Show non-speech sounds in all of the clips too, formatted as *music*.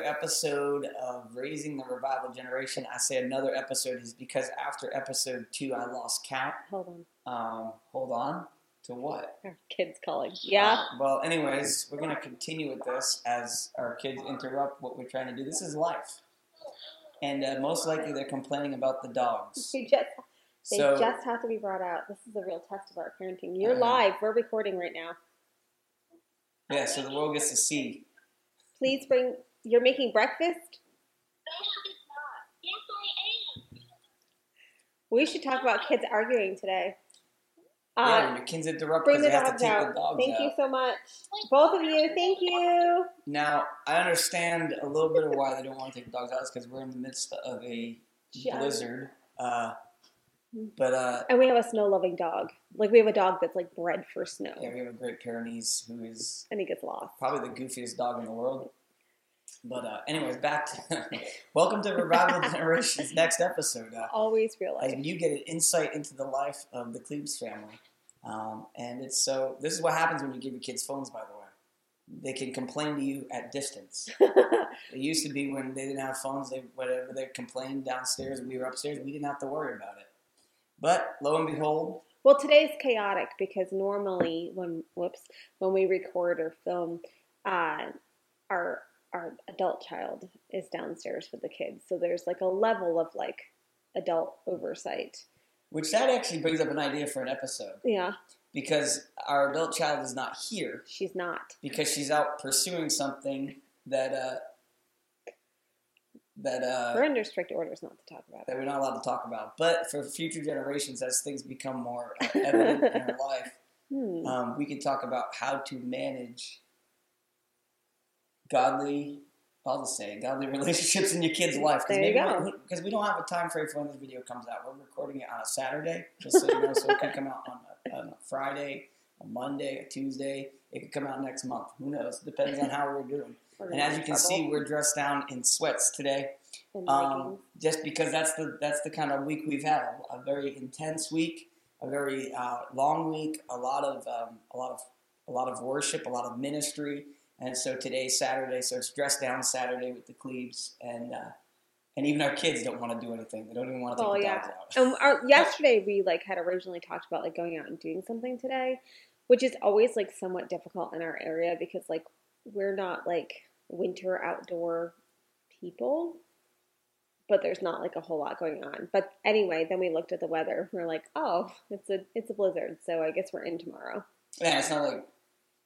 another episode of Raising the Revival Generation. I say another episode is because after episode two, I lost count. Hold on. Um, hold on to what? Our kids calling. Yeah. Uh, well, anyways, we're going to continue with this as our kids interrupt what we're trying to do. This is life. And uh, most likely they're complaining about the dogs. They just they So, just have to be brought out. This is a real test of our parenting. You're Uh-huh. live. We're recording right now. yeah, so the world gets to see. Please bring. You're making breakfast. We should talk about kids arguing today. yeah, Uh, when your kids interrupt bring because the they have to dogs take out. the dogs Thank out. you so much, both of you. Thank you. Now, I understand a little bit of why they don't want to take the dogs out. It's because we're in the midst of a Yeah. blizzard. Uh, but uh, And we have a snow-loving dog. Like we have a dog that's like bred for snow, yeah, we have a Great Pyrenees who is and he gets lost. probably the goofiest dog in the world. But uh, anyways, back to *laughs* welcome to Revival *laughs* Generations next episode. Uh, Always realize. and you get an insight into the life of the Cleves family. Um, and it's so this is what happens when you give your kids phones. By the way, they can complain to you at distance. *laughs* It used to be when they didn't have phones, they whatever they complained downstairs and we were upstairs, we didn't have to worry about it. But lo and behold, Well, today's chaotic because normally when whoops when we record or film, uh, our our adult child is downstairs with the kids, so there's like a level of like adult oversight. which that actually brings up an idea for an episode Yeah, because our adult child is not here she's not. because she's out pursuing something that uh, that uh, We're under strict orders not to talk about that we're not allowed to talk about. But for future generations, as things become more *laughs* evident in our life, Hmm. um, we can talk about how to manage godly, I'll just say, godly *laughs* relationships in your kid's life. There you go. Because we don't have a time frame for when this video comes out. We're recording it on a Saturday, just so you know, so it could come out on a, on a Friday, a Monday, a Tuesday. It could come out next month. Who knows? Depends on how we're doing. *laughs* We're And as you can trouble see, we're dressed down in sweats today um, just because that's the that's the kind of week we've had a, a very intense week a very uh, long week a lot of um, a lot of a lot of worship a lot of ministry and so today's Saturday so it's dressed down Saturday with the Cleves and uh, and even our kids don't want to do anything they don't even want to take Oh, the yeah. dogs out And our, *laughs* yesterday we like had originally talked about like going out and doing something today, which is always like somewhat difficult in our area because like we're not like winter outdoor people, but there's not like a whole lot going on. But anyway, then we looked at the weather. We're like, oh, it's a it's a blizzard, so I guess we're in tomorrow. yeah it's not like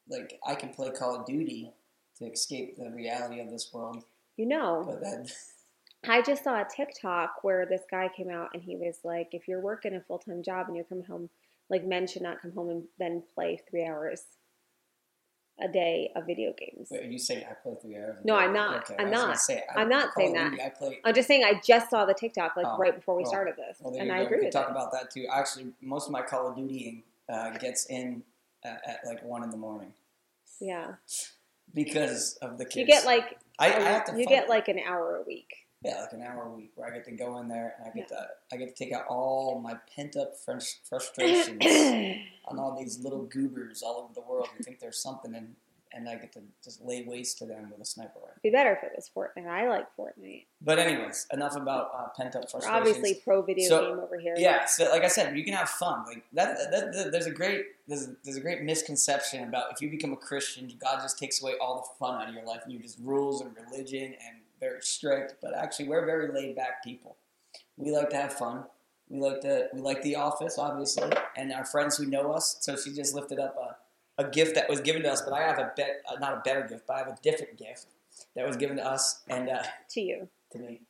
like I can play Call of Duty to escape the reality of this world You know, but that *laughs* I just saw a TikTok where this guy came out and he was like, if you're working a full time job and you're coming home, like men should not come home and then play three hours a day of video games. wait, you say I play three hours a No. I'm not. Okay, I'm I was gonna not. say, I- I'm not Call saying that. Duty, I play I'm just saying I just saw the TikTok like Oh, right before we well, started this, Well, and you I go. agree We with could talk it. about that too. Actually, most of my Call of Dutying uh, gets in at, at like one in the morning Yeah, because of the kids. you get like I, I have to. you fight- get like an hour a week. yeah, like an hour a week where I get to go in there and I get to I get to take out all my pent up frustrations *coughs* on all these little goobers all over the world who think there's something and and I get to just lay waste to them with a sniper rifle. Be better if it was Fortnite. I like Fortnite. But anyways, enough about uh, pent up We're frustrations. obviously pro video So, game over here. Yeah, so like I said, you can have fun. Like that, that, that- there's a great there's there's a great misconception about if you become a Christian, God just takes away all the fun out of your life and you just rules and religion and very strict. But actually, we're very laid back people. We like to have fun. We like to we like The Office, obviously, and our friends who know us. So she just lifted up a, a gift that was given to us, but I have a bet uh, not a better gift, but I have a different gift that was given to us and uh, To you, to me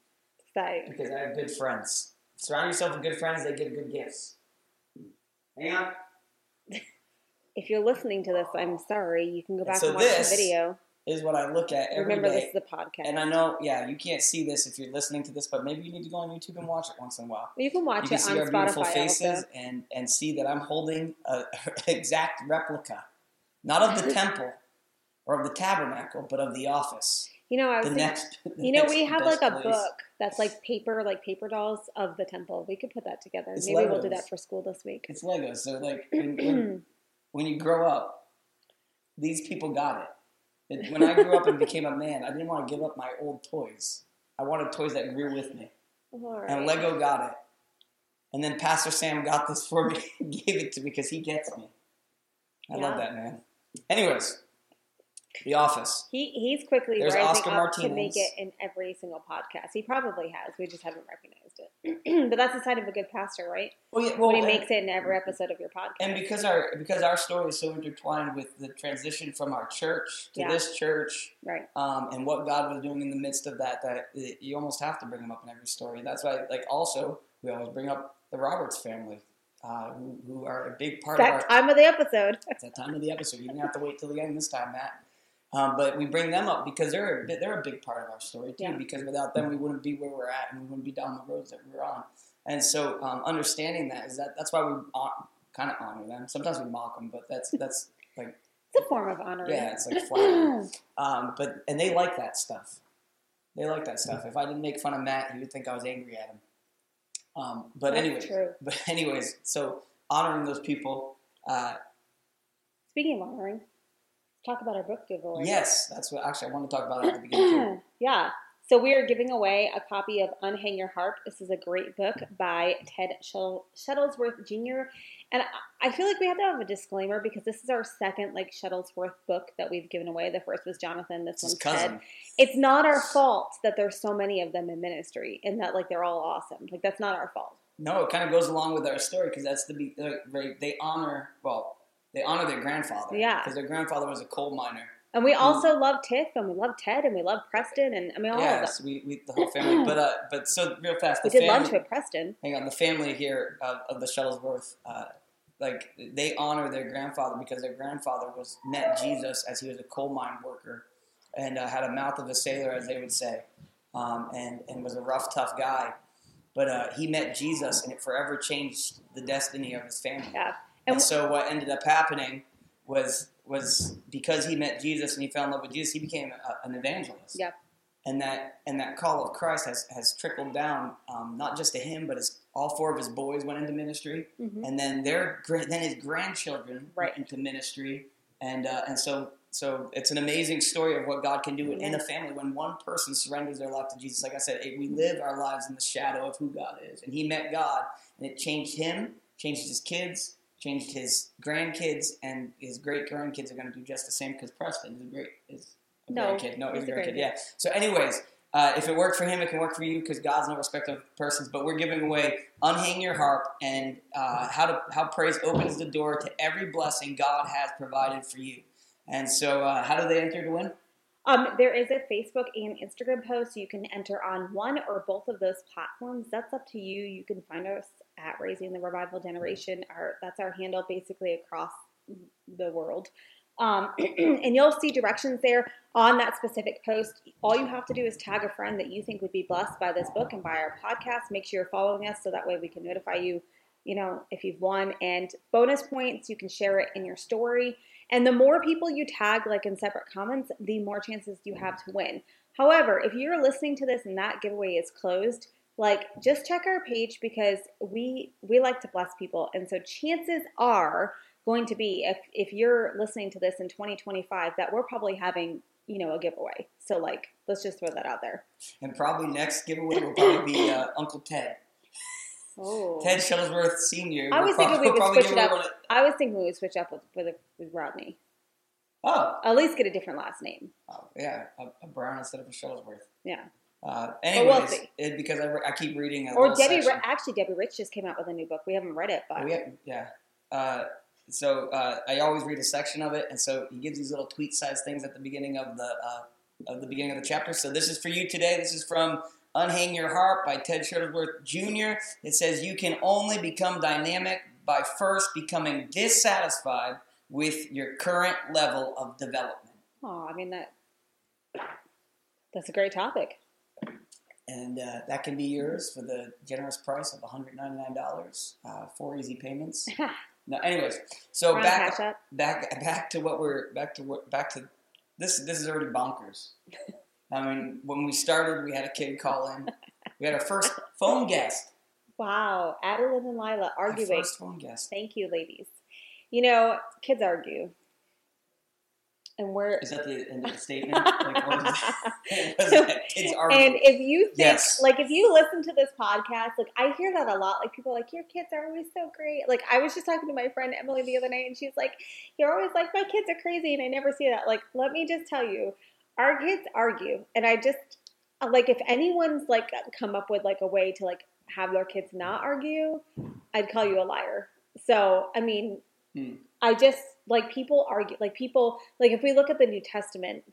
exciting. because I have good friends. Surround yourself with good friends; they give good gifts. Hang on. *laughs* If you're listening to this, I'm sorry. You can go back so and watch this the video. Is what I look at every Remember, day. this is a podcast. And I know, yeah, you can't see this if you're listening to this, but maybe you need to go on YouTube and watch it once in a while. you can watch you can it see on our beautiful Spotify. faces Also. and and see that I'm holding an *laughs* exact replica, not of the temple or of the tabernacle, but of the office. You know, I was The thinking, next, *laughs* the you know, we have like a place. book that's like paper, like paper dolls of the temple. We could put that together. It's Maybe we'll do that for school this week. It's Legos. So like when, when, *clears throat* when you grow up, these people got it. It, when I grew up and became a man, I didn't want to give up my old toys. I wanted toys that grew with me. Right. And Lego got it. And then Pastor Sam got this for me, *laughs* gave it to me because he gets me. I love that man. Anyways, The Office. He he's quickly There's rising Oscar up to Martinez. make it in every single podcast. He probably has. We just haven't recognized it. *clears throat* but that's the sign of a good pastor, right? Well, yeah, well, when he and- makes it in every episode of your podcast. And because our because our story is so intertwined with the transition from our church to Yeah. this church, right. um, and what God was doing in the midst of that, that it, you almost have to bring them up in every story. That's why, like, also we always bring up the Roberts family, uh, who, who are a big part of our That time of the episode. It's that time of the episode. You didn't have to wait till the end this time, Matt. Um, but we bring them up because they're a, they're a big part of our story too. Yeah. Because without them, we wouldn't be where we're at, and we wouldn't be down the roads that we're on. And so, um, understanding that is that that's why we kind of honor them. Sometimes we mock them, but that's that's like It's a form of honor. yeah, it's like *clears throat* flattering. um, but and they like that stuff. They like that stuff. If I didn't make fun of Matt, he would think I was angry at him. Um, but That's anyways, true. *laughs* but anyways, so honoring those people. Uh, Speaking of honoring, let's talk about our book giveaway. Yes, that's what actually I want to talk about at the beginning too. *clears throat* yeah. So we are giving away a copy of Unhang Your Harp. This is a great book by Ted Shuttlesworth Jr. And I- feel like we have to have a disclaimer because this is our second like Shuttlesworth book that we've given away. The first was Jonathan. This one's. Ted. It's not our fault that there's so many of them in ministry and that like they're all awesome. Like that's not our fault. No, it kind of goes along with our story because that's the they honor well they honor their grandfather. Yeah. because their grandfather was a coal miner. And we also love Tiff and we love Ted and we love Preston and I mean all of them. Yes, we, we the whole family. *clears throat* But uh, but so real fast, the We did family, lunch with Preston. hang on, the family here of, of the Shuttlesworth, uh, like they honor their grandfather because their grandfather was met Jesus as he was a coal mine worker and uh, had a mouth of a sailor, as they would say, um, and and was a rough, tough guy. But uh, he met Jesus, and it forever changed the destiny of his family. Yeah. And, And so what ended up happening was was because he met Jesus and he fell in love with Jesus, he became a, an evangelist. Yeah. And that and that call of Christ has has trickled down, um, not just to him, but his, all four of his boys went into ministry, Mhm. and then their then his grandchildren Right. went into ministry, and uh, and so so it's an amazing story of what God can do in a family when one person surrenders their life to Jesus. Like I said, it, we live our lives in the shadow of who God is, and he met God, and it changed him, changed his kids, changed his grandkids, and his great grandkids are going to do just the same because Preston is a great is a No, grandkid. No, he's a grandkid. grandkid. Yeah. So, anyways. Uh, if it worked for him, it can work for you because God's no respecter of persons. But we're giving away "Unhang Your Harp" and uh, how to how praise opens the door to every blessing God has provided for you. And so, uh, how do they enter to win? Um, there is a Facebook and Instagram post. You can enter on one or both of those platforms. That's up to you. You can find us at Raising the Revival Generation. Our that's our handle basically across the world. Um, *clears throat* and you'll see directions there on that specific post. All you have to do is tag a friend that you think would be blessed by this book and by our podcast. Make sure you're following us so that way we can notify you, you know, if you've won. And bonus points, you can share it in your story. And the more people you tag, like in separate comments, the more chances you have to win. However, if you're listening to this and that giveaway is closed, like just check our page because we we like to bless people, and so chances are going to be if if you're listening to this in 2025 that we're probably having you know a giveaway. So like let's just throw that out there. And probably next giveaway will probably be uh, *laughs* Uncle Ted, Oh, Ted Shuttlesworth Senior. I was thinking we would probably switch it up. I was thinking we would switch up with with, with Rodney. Oh, At least get a different last name. oh, yeah, a, a Brown instead of a Shuttlesworth. Yeah. Uh, we'll it, because I, re- I keep reading. A Or Debbie, actually, Debbie Rich just came out with a new book. We haven't read it, but Oh, yeah, yeah. Uh, so uh, I always read a section of it, and so he gives these little tweet-sized things at the beginning of the uh, of the beginning of the chapter. So this is for you today. This is from "Unhang Your Harp" by Ted Shuttlesworth Jr. It says you can only become dynamic by first becoming dissatisfied with your current level of development. oh, I mean that that's a great topic. And uh, that can be yours for the generous price of $199, uh, four easy payments. *laughs* No, anyways, so back back back to what we're back to what back to this this is already bonkers. I mean, when we started, we had a kid call in. *laughs* We had our first phone guest. Wow, Adeline and Lila Our arguing. first phone guest. Thank you, ladies. You know, kids argue. And we're Is that the end of the statement? *laughs* Like, what is that? What is that? Kids are. and if you think Yes. like if you listen to this podcast, like I hear that a lot. Like people are like, Your kids are always so great. Like I was just talking to my friend Emily the other night and she's like, You're always like, My kids are crazy and I never see that. Like, let me just tell you, our kids argue. And I just like if anyone's like come up with like a way to like have their kids not argue, I'd call you a liar. So I mean Hmm. I just like people argue like people like if we look at the New Testament,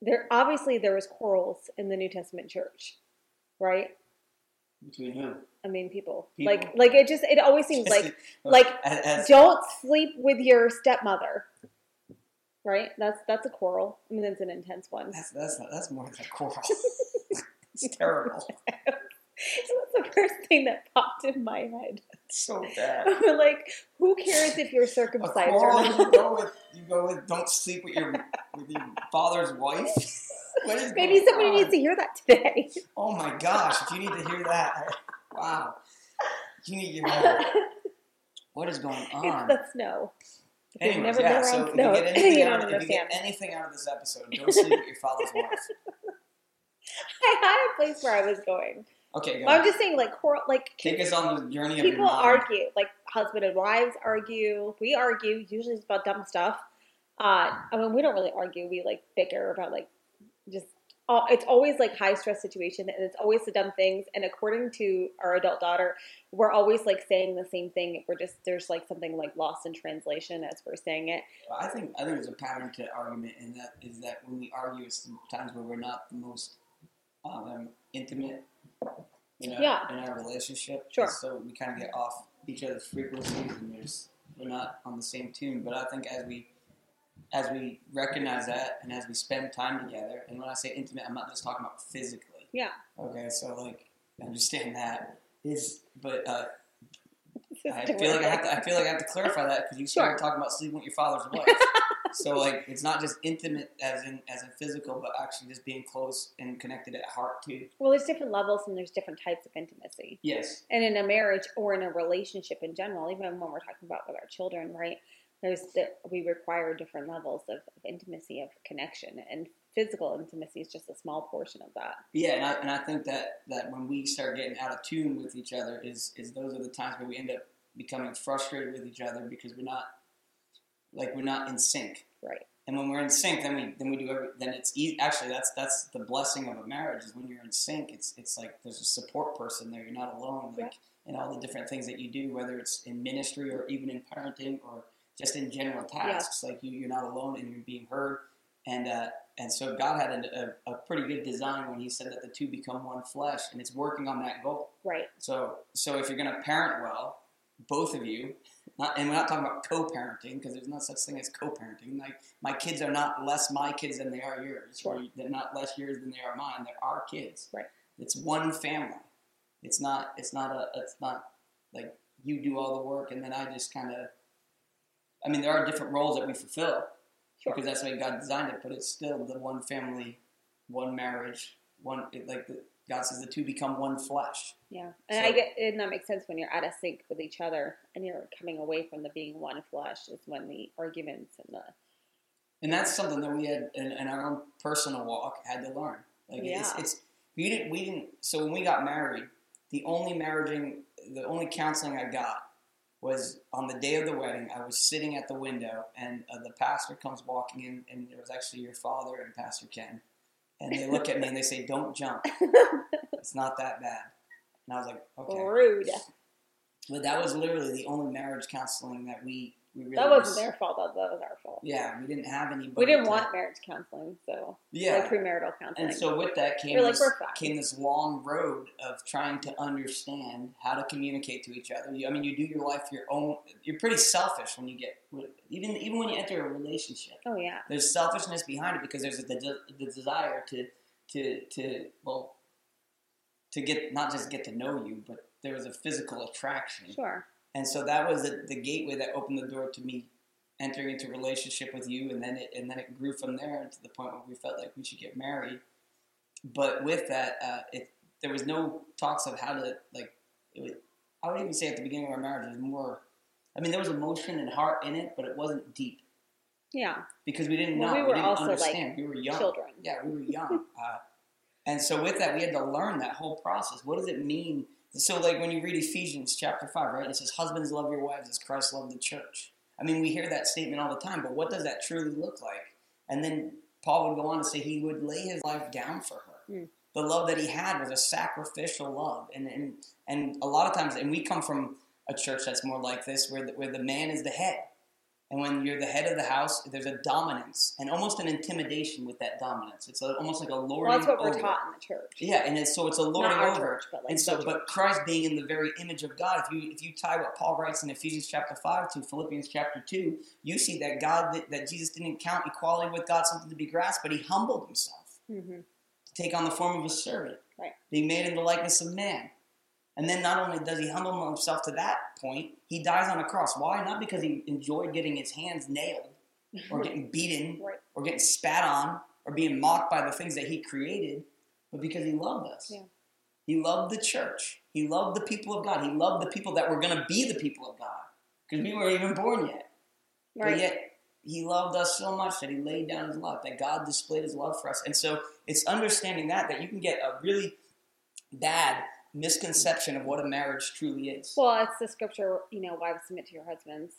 there obviously there was quarrels in the New Testament church, right? Between who? I mean people. People? Like like it just it always seems like *laughs* like, don't sleep with your stepmother. Right? That's that's a quarrel. I mean that's an intense one. that's that's that's more than a quarrel. *laughs* it's terrible. *laughs* *laughs* That's the first thing that popped in my head. So bad. *laughs* like, who cares if you're circumcised or You not? go with you go with don't sleep with your with your father's wife. Maybe somebody on? needs to hear that today. *laughs* Oh my gosh! If you need to hear that, wow. You need to hear what is going It's on. the snow. Anyways, yeah. So if snow, you get anything you out, if you get anything out of this episode, don't sleep with your father's wife. I had a place where I was going. Okay, I'm just saying, like, quarrel, like Take us on the journey of people argue, like husband and wives argue. We argue. Usually it's about dumb stuff. Uh, I mean, we don't really argue. We like bicker about like just. It's always like high stress situation, and it's always the dumb things. And according to our adult daughter, we're always like saying the same thing. We're just there's like something like lost in translation as we're saying it. I think I think there's a pattern to argument, and that is that when we argue, it's times where we're not the most um, intimate in our, Yeah. in our relationship. Sure. So we kind of get off each other's frequencies, and there's we're not on the same tune. But I think as we as we recognize that, and as we spend time together, and when I say intimate, I'm not just talking about physically. Yeah. Okay. So like, understand that is, but uh, I feel like I have to. I feel like I have to clarify that because you started Sure. talking about sleeping with your father's wife. *laughs* so like, it's not just intimate as in as in physical, but actually just being close and connected at heart too. Well, there's different levels and there's different types of intimacy. Yes. And in a marriage or in a relationship in general, even when we're talking about with our children, right? There's that we require different levels of, of intimacy, of connection, and physical intimacy is just a small portion of that. Yeah, and I, and I think that, that when we start getting out of tune with each other is is those are the times where we end up becoming frustrated with each other because we're not like we're not in sync. Right. And when we're in sync, then we then we do every, then it's easy. Actually, that's that's the blessing of a marriage is when you're in sync. It's it's like there's a support person there. You're not alone. Like in all the different things that you do, whether it's in ministry or even in parenting or just in general tasks. Like you, you're not alone and you're being heard. And uh, and so God had a, a, a pretty good design when He said that the two become one flesh, and it's working on that goal. Right. So so if you're going to parent well, both of you, not, and we're not talking about co-parenting because there's no such thing as co-parenting. Like my kids are not less my kids than they are yours. Sure. Or they're not less yours than they are mine. They're our kids. Right. It's one family. It's not. It's not a. It's not like you do all the work and then I just kind of. I mean, there are different roles that we fulfill Sure. because that's the way God designed it. But it's still the one family, one marriage, one. It, like the, God says, the two become one flesh. Yeah. And So- I get and that makes sense when you're out of sync with each other and you're coming away from the being one flesh is when the arguments and the and that's something that we had in, in our own personal walk had to learn. Like it's, Yeah. it's we didn't we didn't. So when we got married, the only marrying, the only counseling I got was on the day of the wedding. I was sitting at the window, and uh, the pastor comes walking in, and it was actually your father and Pastor Ken, and they look at me and they say, "Don't jump. *laughs* It's not that bad." And I was like, "Okay." rude. But that was literally the only marriage counseling that we we really That wasn't was- their fault, that, that was our fault. Yeah, we didn't have anybody. We didn't to- want marriage counseling, so Yeah, like premarital counseling. And so with that came We're like, this, came this long road of trying to understand how to communicate to each other. You, I mean, you do your life your own. You're pretty selfish when you get even even when you enter a relationship. oh yeah. There's selfishness behind it because there's the, the, the desire to to to well to get not just get to know you, but there was a physical attraction. Sure. And so that was the, the gateway that opened the door to me entering into relationship with you, and then it and then it grew from there to the point where we felt like we should get married. But with that, uh, it there was no talks of how to like. It was, I would even say at the beginning of our marriage, it was more. I mean, there was emotion and heart in it, but it wasn't deep. Yeah. because we didn't know. Well, we we, were didn't also, like, understand. we were young. Children. Yeah, we were young. *laughs* uh, and so with that, we had to learn that whole process. What does it mean? So, like when you read Ephesians chapter five, right? It says, "Husbands love your wives as Christ loved the church." I mean, we hear that statement all the time, but what does that truly look like? And then Paul would go on to say he would lay his life down for her. Mm. The love that he had was a sacrificial love, and and and a lot of times, and we come from a church that's more like this, where the, where the man is the head, and when you're the head of the house, there's a dominance and almost an intimidation with that dominance. It's a, almost like a lording Well, that's what we're over. taught in the church. Yeah, and it's, so it's a lording Not our over. church, but like and so, but Christ being in the very image of God, if you if you tie what Paul writes in Ephesians chapter five to Philippians chapter two, you see that God that, that Jesus didn't count equality with God something to be grasped, but he humbled himself hmm to take on the form of a servant, Right. being made in the likeness of man. And then not only does he humble himself to that point, he dies on a cross. Why? Not because he enjoyed getting his hands nailed or *laughs* getting beaten Right. or getting spat on or being mocked by the things that he created, but because he loved us. Yeah. He loved the church. He loved the people of God. He loved the people that were going to be the people of God because we weren't even born yet. Right. But yet, he loved us so much that he laid down his love, that God displayed his love for us. And so it's understanding that, that you can get a really bad misconception of what a marriage truly is. Well, it's the scripture, you know, wives submit to your husbands,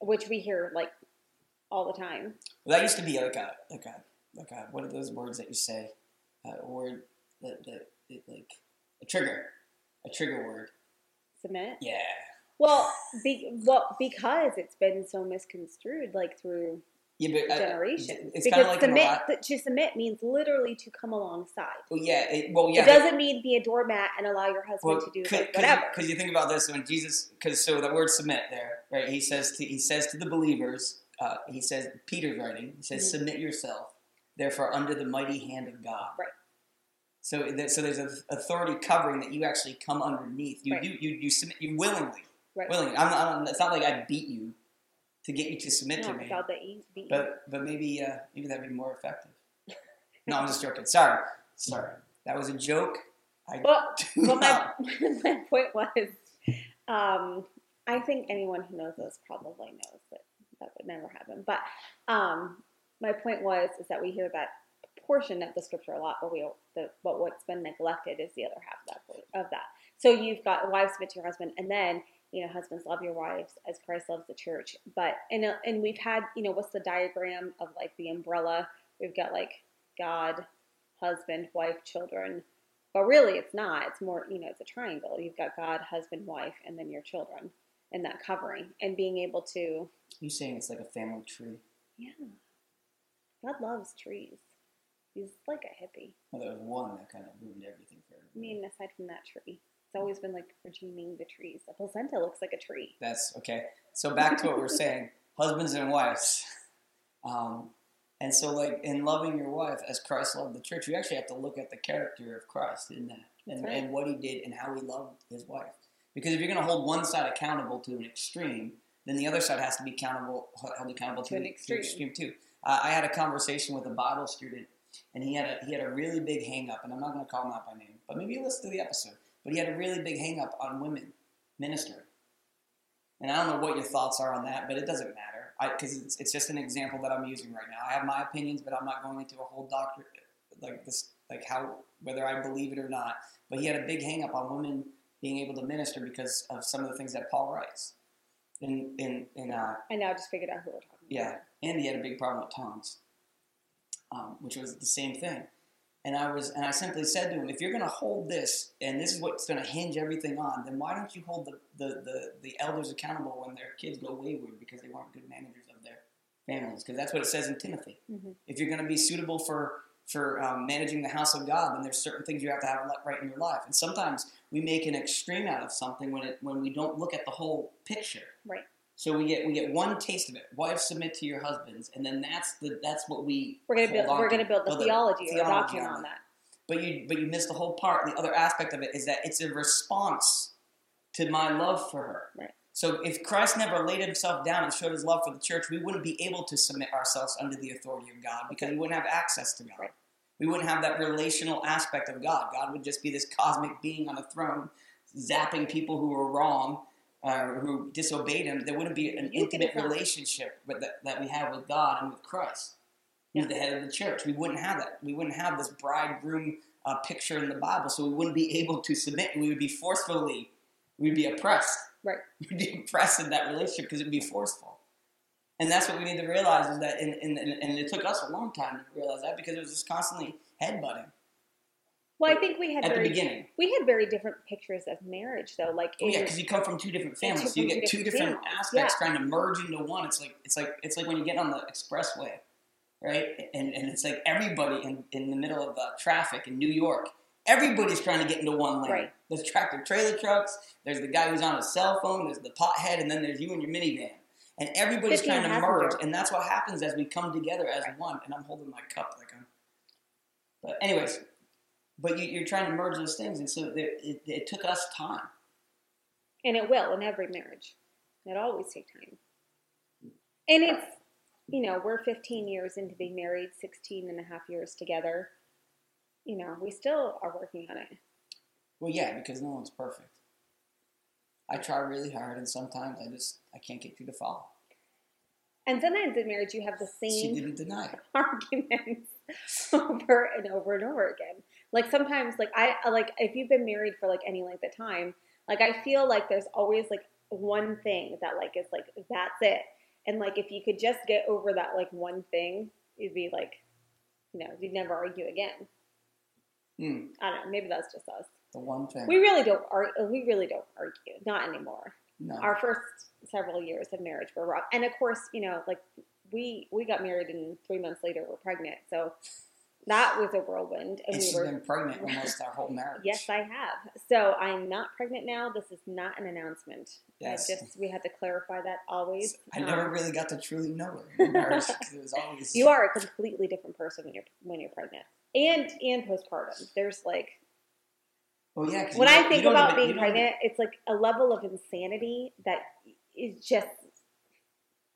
which we hear like all the time. Well, that used to be like a, like a, like a, what are those words that you say? Uh, a word that, that, it, like, a trigger. A trigger word. Submit. Yeah. Well, be, well, because it's been so misconstrued, like through Yeah, but uh, generations. it's kind because of like submit lot. to submit means literally to come alongside. Well, yeah. It, well, yeah. it doesn't mean be a doormat and allow your husband to do like, whatever. Because you think about this when Jesus, because so the word submit there, right? He says to he says to the believers, uh, he says Peter's writing. He says, Mhm. "Submit yourself, therefore, under the mighty hand of God." Right. So, that, so there's an authority covering that you actually come underneath. You Right. do you you submit you willingly, Right. willingly. I'm, I'm, it's not like I beat you to get you to submit no, to me, God that you beat you. but but maybe uh, maybe that'd be more effective. *laughs* no, I'm just joking. Sorry, sorry. That was a joke. I Well, *laughs* well, my, *laughs* my point was, um, I think anyone who knows us probably knows that that would never happen. But um, my point was is that we hear that portion of the scripture a lot, but we the but what's been neglected is the other half of that of that. So you've got wives submit to your husband, and then you know husbands love your wives as Christ loves the church. But and uh, and we've had you know what's the diagram of like the umbrella? We've got like God, husband, wife, children. But really, it's not. It's more, you know, it's a triangle. You've got God, husband, wife, and then your children, and that covering, and being able to, You saying it's like a family tree? yeah. God loves trees. He's like a hippie. Well, there was one that kind of ruined everything for I mean, aside from that tree, always been like redeeming the trees. The placenta looks like a tree. That's okay. So back to what we're *laughs* saying, husbands and wives. Um, and so, like in loving your wife as Christ loved the church, you actually have to look at the character of Christ in that, and, right. and what he did and how he loved his wife. Because if you're going to hold one side accountable to an extreme, then the other side has to be accountable, held accountable to, To an extreme. extreme too. Uh, I had a conversation with a Bible student, and he had a he had a really big hang up, and I'm not going to call him out by name, but maybe you listen to the episode. But he had a really big hang up on women ministering. And I don't know what your thoughts are on that, but it doesn't matter because it's, it's just an example that I'm using right now. I have my opinions, but I'm not going into a whole doctor like this, like how whether I believe it or not. But he had a big hang up on women being able to minister because of some of the things that Paul writes. In in in uh, I now just figured out who we're talking yeah, about. and he had a big problem with tongues, um, which was the same thing. And I was, and I simply said to him, if you're going to hold this, and this is what's going to hinge everything on, then why don't you hold the, the, the, the elders accountable when their kids go wayward because they weren't good managers of their families? Because that's what it says in Timothy. Mhm. If you're going to be suitable for for um, managing the house of God, then there's certain things you have to have right in your life. And sometimes we make an extreme out of something when it when we don't look at the whole picture. Right. So we get we get one taste of it. Wives submit to your husbands, and then that's the that's what we We're gonna build. We're to. gonna build the Build theology or theology doctrine on that. that. But you but you miss the whole part. The other aspect of it is that it's a response to my love for her. Right. So if Christ never laid himself down and showed his love for the church, we wouldn't be able to submit ourselves under the authority of God because we wouldn't have access to God. Right. We wouldn't have that relational aspect of God. God would just be this cosmic being on a throne, zapping people who were wrong uh, who disobeyed him, there wouldn't be an intimate relationship with that, that we have with God and with Christ. He's the head of the church. We wouldn't have that. We wouldn't have this bridegroom uh, picture in the Bible, so we wouldn't be able to submit. We would be forcefully, we'd be oppressed. Right. *laughs* We'd be oppressed in that relationship because it'd be forceful. And that's what we need to realize is that, in, in, in, and it took us a long time to realize that because it was just constantly headbutting Well, I think we had at the very beginning. we had very different pictures of marriage, though. Like, Oh yeah, because you come from two different families, so you get two different different aspects trying to merge into one. It's like it's like it's like when you get on the expressway, right? And and it's like everybody in, in the middle of uh, traffic in New York, everybody's trying to get into one lane. Right. There's tractor trailer trucks. There's the guy who's on his cell phone. There's the pothead, and then there's you and your minivan. And everybody's trying to merge, and that's what happens as we come together as one. And I'm holding my cup like I'm. But anyways, but you, you're trying to merge those things, and so it, it, it took us time. and it will in every marriage. It always takes time. And it's, you know, we're 15 years into being married, 16 and a half years together. You know, we still are working on it. Well, yeah, because no one's perfect. I try really hard, and sometimes I just I can't get you to follow. And sometimes in marriage, you have the She same didn't deny it. *laughs* arguments *laughs* over and over and over again. Like sometimes, like I I- like if you've been married for like any length of time, like I feel like there's always like one thing that like is like that's it. And like if you could just get over that like one thing, you'd be like, you know, you'd never argue again. Hmm, I don't know. Maybe that's just us. the one thing. We really don't argue. We really don't argue. Not anymore. no. Our first several years of marriage were rough, and of course, you know, like we we got married, and three months later we're pregnant. So that was a whirlwind, and and we she's were. been pregnant *laughs* almost our whole marriage. Yes, I have. So I'm not pregnant now. This is not an announcement. Yes. I just we had to clarify that always. I never Um, really got to truly know her *laughs* marriage it was always. You are a completely different person when you're when you're pregnant, and and postpartum. There's like Well, yeah. when I think about even- being don't even- pregnant, it's like a level of insanity that is just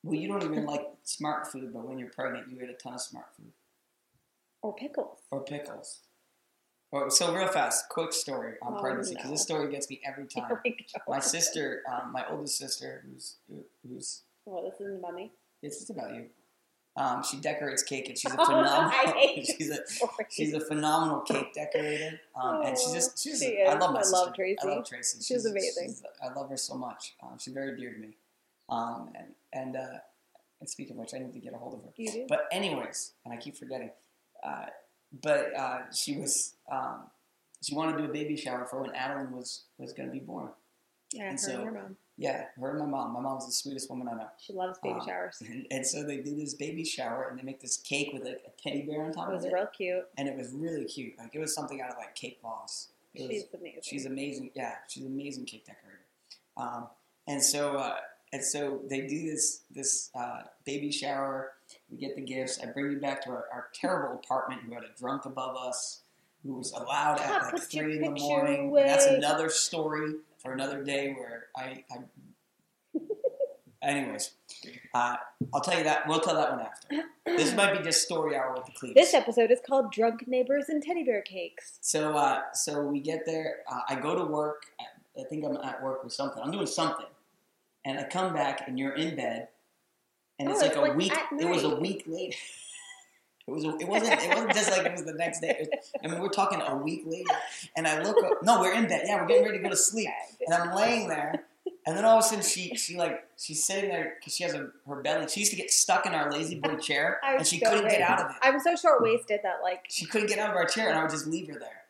well, you don't even like Smartfood, but when you're pregnant, you eat a ton of smart food or pickles. or pickles. So real fast, quick story on Oh, pregnancy because no. this story gets me every *laughs* time. Here we go. My sister, um, my oldest sister, who's who's Well, this isn't about me. This is about you. Um, she decorates cake, and she's a *laughs* Oh, phenomenal. I hate *laughs* she's a she's a phenomenal cake decorator, um, and she's Oh, just she's. she I love my I sister. love Tracy. I love Tracy. She's amazing. she's- I love her so much. Um, she's very dear to me. Um, and and uh, and speaking of which, I need to get a hold of her. You do? But anyways, and I keep forgetting. Uh, but uh, she was um, she wanted to do a baby shower for when Adeline was was going to be born. yeah, and her so- and your mom. Yeah, her and my mom. My mom's the sweetest woman I know. She loves baby Uh, showers. *laughs* And, and so they do this baby shower, and they make this cake with like a teddy bear on top It was of it, real cute. and it was really cute. Like it was something out of like Cake Boss. It was, She's amazing. she's amazing. Yeah, she's an amazing cake decorator. Um, and so uh, and so they do this this uh, baby shower. We get the gifts. I bring you back to our, our terrible apartment. Who had a drunk above us, who was allowed at like three in the morning. And that's another story for another day where I. I *laughs* anyways, uh, I'll tell you that. We'll tell that one after. This might be just story hour with the Cleves. This episode is called Drunk Neighbors and Teddy Bear Cakes. So, uh, so we get there. Uh, I go to work. I, I think I'm at work with something. I'm doing something, and I come back, and you're in bed, and Oh, it's like it's a week. It was a week later. *laughs* It was. It wasn't. It wasn't just like it was the next day. Was- I mean, we're talking a week later, and I look. Up, no, we're in bed. Yeah, we're getting ready to go to sleep, and I'm laying there, and then all of a sudden she she like she's sitting there because she has a, her belly. She used to get stuck in our La-Z-Boy *laughs* chair, and she so couldn't get out of it. I'm so short waisted that like She couldn't get out of our chair, and I would just leave her there.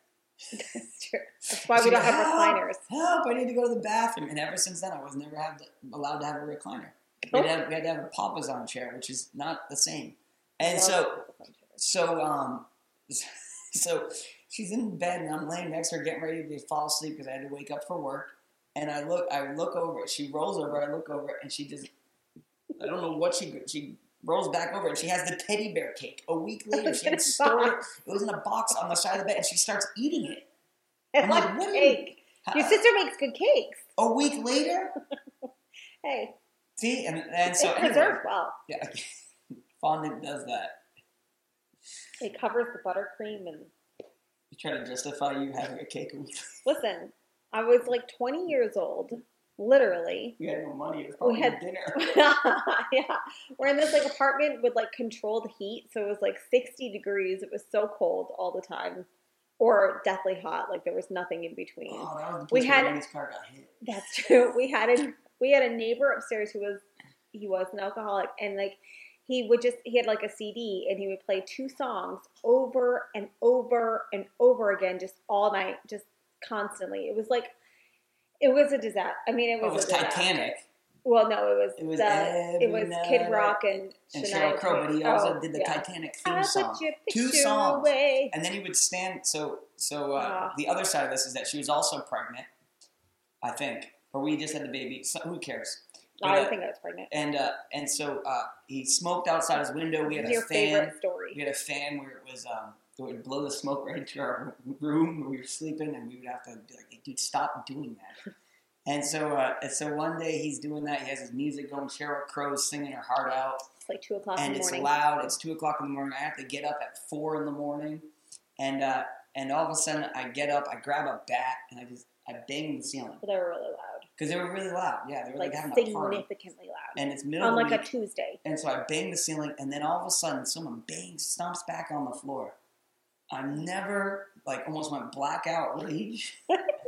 *laughs* that's true. That's why we don't have "Help, recliners. Help! I need to go to the bathroom. And ever since then, I was never have allowed to have a recliner. We had, to have, we had to have a papasan chair, which is not the same. And so, so, um, *laughs* so she's in bed, and I'm laying next to her, getting ready to fall asleep because I had to wake up for work. And I look, I look over. She rolls over. I look over, and she just, I don't know what she she rolls back over, and she has the teddy bear cake. A week *laughs* later, she had stored it. It was in a box on the side of the bed, and she starts eating it. I'm *laughs* like, what are you- Your sister makes good cakes. A week later, Hey, see, and and so it anyway, preserves well. yeah, *laughs* fondant does that. It covers the buttercream and You try to justify you having a cake listen. I was like 20 years old literally. We had no money. It was probably had- dinner. *laughs* yeah, we're in this like apartment with like controlled heat, so it was like 60 degrees. It was so cold all the time, or deathly hot. Like there was nothing in between. Oh, that was the We had- car got hit. That's true. We had a we had a neighbor upstairs who was he was an alcoholic and like he would just he had like a CD and he would play two songs over and over and over again just all night just constantly. It was like it was a disaster. I mean, it Oh, was, it was a. Titanic. Well, no, it was It was the, it was Kid Rock and and Shania Sheryl Crow, but he Twain. also Oh, did the yeah. Titanic theme song. Two songs. away. And then he would stand. So, so uh, Ah. the other side of this is that she was also pregnant, I think, or we just had the baby. So, who cares? But, I uh, think I was pregnant. and uh, and so uh, he smoked outside his window. We had a fan. story. We had a fan where it was um, it would blow the smoke right into our room where we were sleeping, and we would have to be like, hey, "Dude, stop doing that." *laughs* And so, uh, and so one day he's doing that. He has his music going. Sheryl Crow's singing her heart out, It's like two o'clock in and it's loud. It's two o'clock in the morning. I have to get up at four in the morning, and uh, and all of a sudden I get up, I grab a bat, and I just I bang the ceiling But they were really loud, because they were really loud. Yeah, they were like, like having a party, significantly loud, and it's middle on like a. Tuesday. And so I bang the ceiling, and then all of a sudden, someone bangs, stomps back on the floor. I never, like, almost went blackout rage.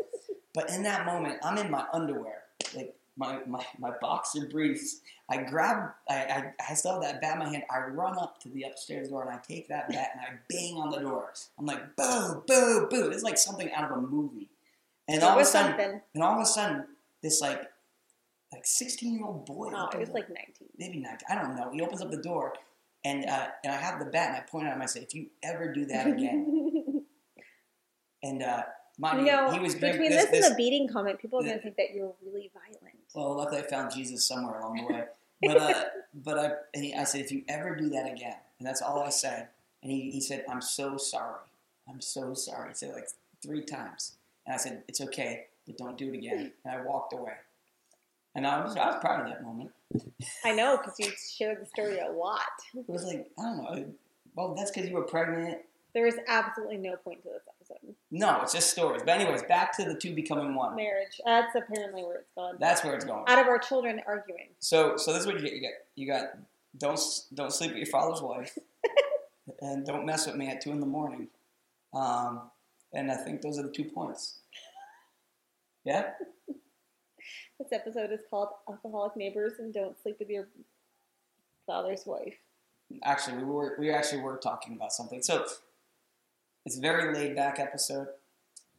*laughs* but in that moment, I'm in my underwear, like my, my, my boxer briefs. I grab, I, I, I still have that bat in my hand. I run up to the upstairs door and I take that bat and I bang on the door. I'm like, boo, boo, boo. It's like something out of a movie. And all of a sudden, and all of a sudden, this like, like 16 year old boy. Oh, it was like 19. maybe 19. I don't know. He opens up the door, and uh, and I have the bat, and I point at him. I say, "If you ever do that again," *laughs* and uh, mind you know, he was between this, this. and the beating comment, people are going to think that you're really violent. well, luckily, I found Jesus somewhere along the way. *laughs* But uh, but I and he, I said, "If you ever do that again," and that's all I said. And he, he said, "I'm so sorry. I'm so sorry." He said like three times, and I said, "It's okay, but don't do it again." And I walked away. And I was, I was proud of that moment. I know because you shared the story a lot. It was like, I don't know. Well, that's because you were pregnant There is absolutely no point to this episode. No, it's just stories. But anyways, back to the two becoming one. Marriage. That's apparently where it's gone. That's where it's going. Out of our children arguing. So, so this is what you get. You get you got don't don't sleep with your father's wife, *laughs* and don't mess with me at two in the morning. Um, and I think those are the two points. Yeah. *laughs* This episode is called Alcoholic Neighbors and Don't Sleep with Your Father's Wife. Actually, we were we actually were talking about something. So it's a very laid back episode.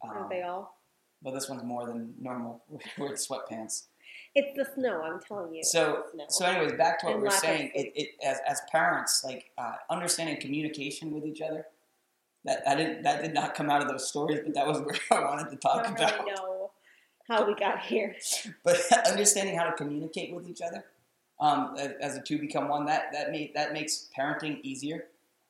Aren't Um, they all? but this one's more than normal. *laughs* We're in sweatpants. It's the snow, I'm telling you. So, so anyways, back to what And we were saying. It, it as, as parents, like uh, understanding communication with each other. That I didn't. That did not come out of those stories, but that was where *laughs* I wanted to talk don't about. really know how we got here. But *laughs* understanding how to communicate with each other, um, as, the two become one, that that make, that makes parenting easier.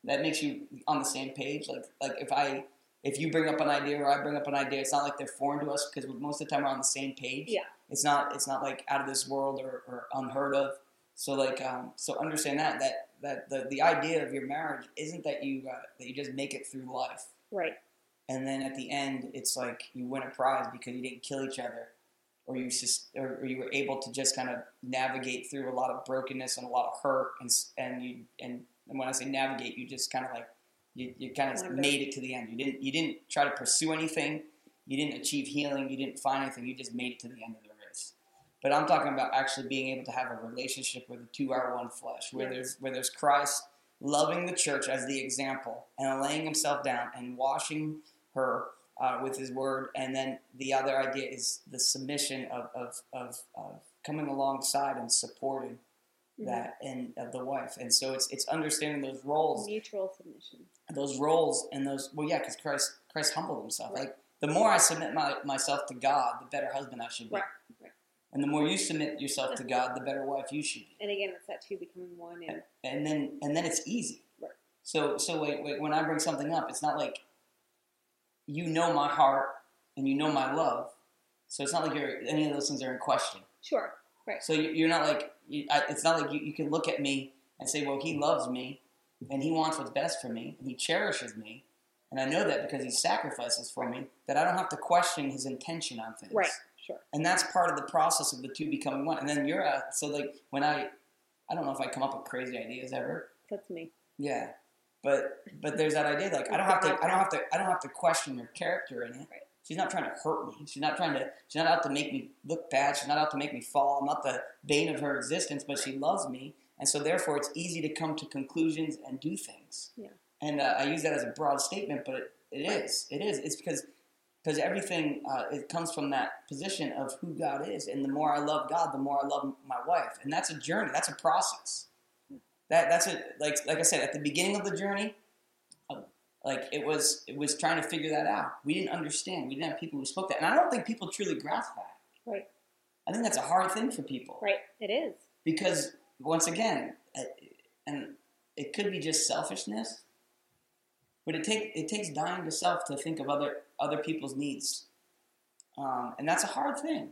That makes you on the same page. Like like if I if you bring up an idea or I bring up an idea, it's not like they're foreign to us because most of the time we're on the same page. Yeah. It's not it's not like out of this world or, or unheard of. So like um, so understand that that that the, the idea of your marriage isn't that you uh, that you just make it through life Right. And then at the end it's like you win a prize because you didn't kill each other or you just or, you were able to just kind of navigate through a lot of brokenness and a lot of hurt and and you and, and when I say navigate you just kind of like you, you kind of made it to the end. You didn't you didn't try to pursue anything. You didn't achieve healing. You didn't find anything. You just made it to the end of the race. But I'm talking about actually being able to have a relationship where the two are one flesh where Yes. there's where there's Christ loving the church as the example and laying himself down and washing her uh, with his word. And then the other idea is the submission of, of, of, of coming alongside and supporting Mhm. that and of the wife. And so it's it's understanding those roles, Mutual submission. those roles, and those well, yeah, because Christ Christ humbled himself. Right. Like the more I submit my, myself to God, the better husband I should be. Right, right. And the more you submit yourself to God, the better wife you should be And again, it's that two becoming one. And and then and then it's easy. Right. So so wait, wait, when I bring something up, it's not like you know my heart and you know my love. So it's not like you're, any of those things are in question. sure. Right. So you- you're not like it's not like you, you can look at me and say, well, he loves me and he wants what's best for me and he cherishes me, and I know that because he sacrifices for me. That I don't have to question his intention on things. Right. Sure. and that's part of the process of the two becoming one. And then you're at so like when I, I don't know if I come up with crazy ideas ever. That's me. Yeah, but but there's that idea like I don't have to I don't have to I don't have to question your character in it. Right. She's not trying to hurt me. She's not trying to. She's not out to make me look bad. She's not out to make me fall. I'm not the bane of her existence, but she loves me, and so therefore it's easy to come to conclusions and do things. Yeah. And uh, I use that as a broad statement, but it, it is. It is. It's because because everything uh, it comes from that position of who God is, and the more I love God, the more I love my wife, and that's a journey. That's a process. That that's it. Like like I said, at the beginning of the journey, uh, like it was it was trying to figure that out. We didn't understand. We didn't have people who spoke that, and I don't think people truly grasp that. Right. I think that's a hard thing for people Right. It is. because once again, uh, and it could be just selfishness, but it take it takes dying to self to think of other other people's needs, um, and that's a hard thing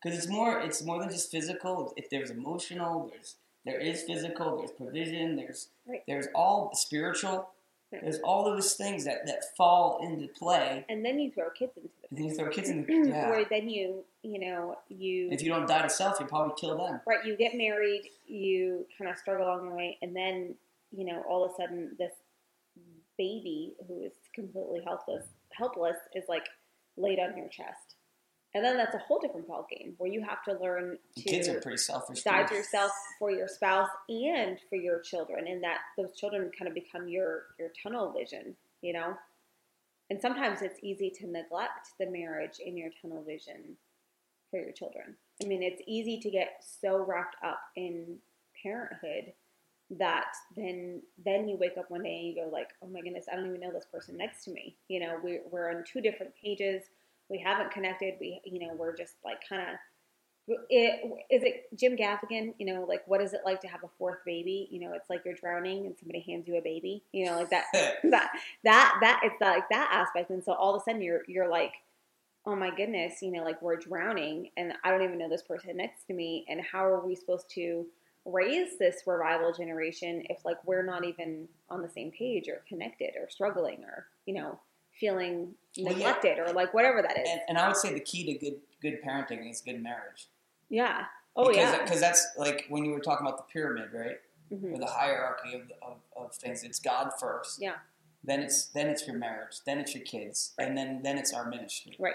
because it's more it's more than just physical. If there's emotional, there's there is physical, there's provision, there's Right. there's all spiritual. Right. There's all those things that, that fall into play. And then you throw kids into the And then you throw kids in the yeah. where then you you know you If you don't die to self, you probably kill them. right you get married you kind of struggle along the way and then you know all of a sudden this baby who is completely helpless helpless is like laid on your chest and then that's a whole different ball game where you have to learn to Kids are pretty selfish. die to yourself for your spouse and for your children and that those children kind of become your your tunnel vision you know? And sometimes it's easy to neglect the marriage in your tunnel vision for your children. I mean it's easy to get so wrapped up in parenthood that then then you wake up one day and you go like oh my goodness i don't even know this person next to me. You know we, we're on two different pages we haven't connected we you know we're just like kind of it, is it Jim Gaffigan? You know, like what is it like to have a fourth baby? You know, it's like you're drowning and somebody hands you a baby. You know, like that *laughs* that that that it's like that aspect. And so all of a sudden you're you're like, oh my goodness, you know, like we're drowning and I don't even know this person next to me. And how are we supposed to raise this revival generation if like we're not even on the same page or connected or struggling or you know feeling Well, yeah. neglected or like whatever that is. and, and I would say the key to good good parenting is good marriage. yeah. Oh because, yeah. Because that's like when you were talking about the pyramid, right? Mhm. Or the hierarchy of, of, of things. It's God first. Yeah. Then it's then it's your marriage. Then it's your kids. And then then it's our ministry. Right.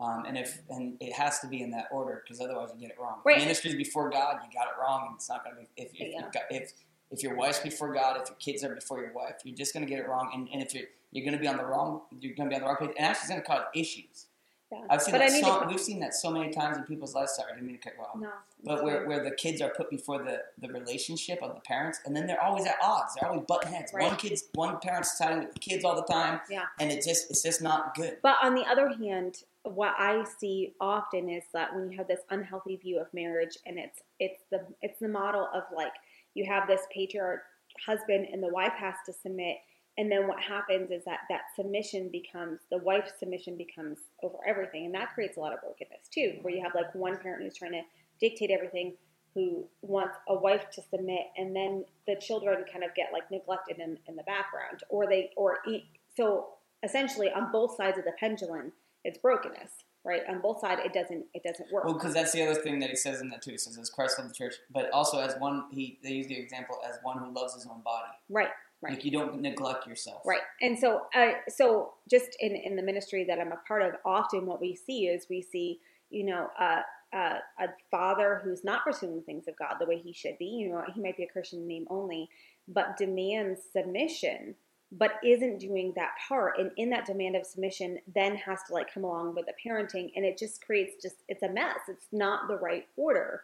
Um, and if and it has to be in that order because otherwise you get it wrong. Right. Ministry's before God, you got it wrong, and it's not going to be if if, Yeah. got, if if your wife's before God, if your kids are before your wife, you're just going to get it wrong. And, and if you're you're going to be on the wrong, you're going to be on the wrong page, and actually it's going to cause issues. Yeah. I've seen But that. So, to- we've seen that so many times in people's lives. Sorry, I didn't mean to cut you off. No. But where, where the kids are put before the, the relationship of the parents, and then they're always at odds. They're always butting heads. Right. One kid's one parent's siding with the kids all the time, Yeah. and it just it's just not good. But on the other hand, what I see often is that when you have this unhealthy view of marriage, and it's it's the it's the model of like you have this patriarch husband and the wife has to submit, and then what happens is that that submission becomes the wife's submission becomes over everything, and that creates a lot of brokenness too, where you have like one parent who's trying to dictate everything, who wants a wife to submit, and then the children kind of get like neglected in, in the background, or they or eat. So essentially, on both sides of the pendulum, it's brokenness, right? On both sides, it doesn't it doesn't work. Well, because that's the other thing that he says in that too. He says, "As Christ loved the church," but also as one. He they use the example as one who loves his own body. right, right. Like you don't neglect yourself. Right. And so, uh, so just in, in the ministry that I'm a part of, often what we see is we see, you know, uh, uh, a father who's not pursuing things of God the way he should be. You know, he might be a Christian name only, but demands submission, but isn't doing that part. And in that demand of submission, then has to like come along with the parenting, and it just creates just it's a mess. It's not the right order.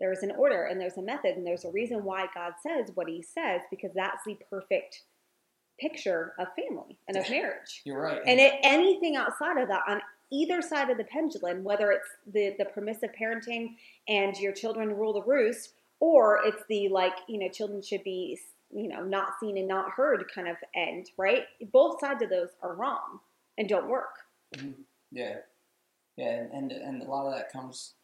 There's an order and there's a method and there's a reason why God says what He says because that's the perfect picture of family and of marriage. *laughs* You're right. And it, anything outside of that, on either side of the pendulum, whether it's the, the permissive parenting and your children rule the roost, or it's the like, you know, children should be, you know, not seen and not heard kind of end, right? Both sides of those are wrong and don't work. Mm-hmm. Yeah, yeah, and, and and a lot of that comes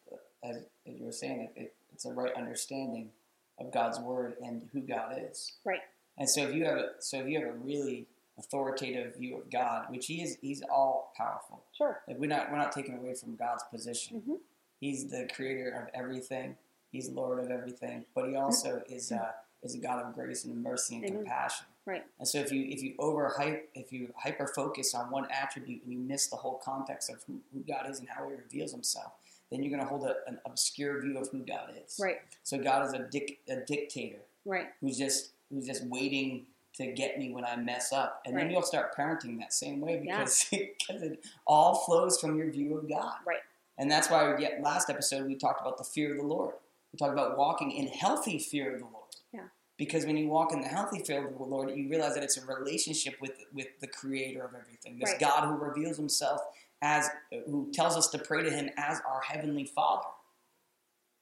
as, as you were saying. It, it, it's a right understanding of God's word and who God is. Right. And so if you have a so if you have a really authoritative view of God, which He is. He's all powerful. Sure. Like we're not we're not taking away from God's position. Mhm. He's the creator of everything. He's Lord of everything. But He also is uh, is a God of grace and mercy and Amen. compassion. Right. And so if you if you overhype if you hyper focus on one attribute and you miss the whole context of who, who God is and how He reveals Himself, then you're going to hold a, an obscure view of who God is. Right. So God is a dic- a dictator Right. who's just who's just waiting to get me when I mess up, and then you'll start parenting that same way Yeah. because *laughs* because it all flows from your view of God. Right. And that's why we get last episode we talked about the fear of the Lord. We talked about walking in healthy fear of the Lord. Yeah. Because when you walk in the healthy fear of the Lord, you realize that it's a relationship with with the Creator of everything. This Right. God who reveals Himself as who tells us to pray to Him as our heavenly Father.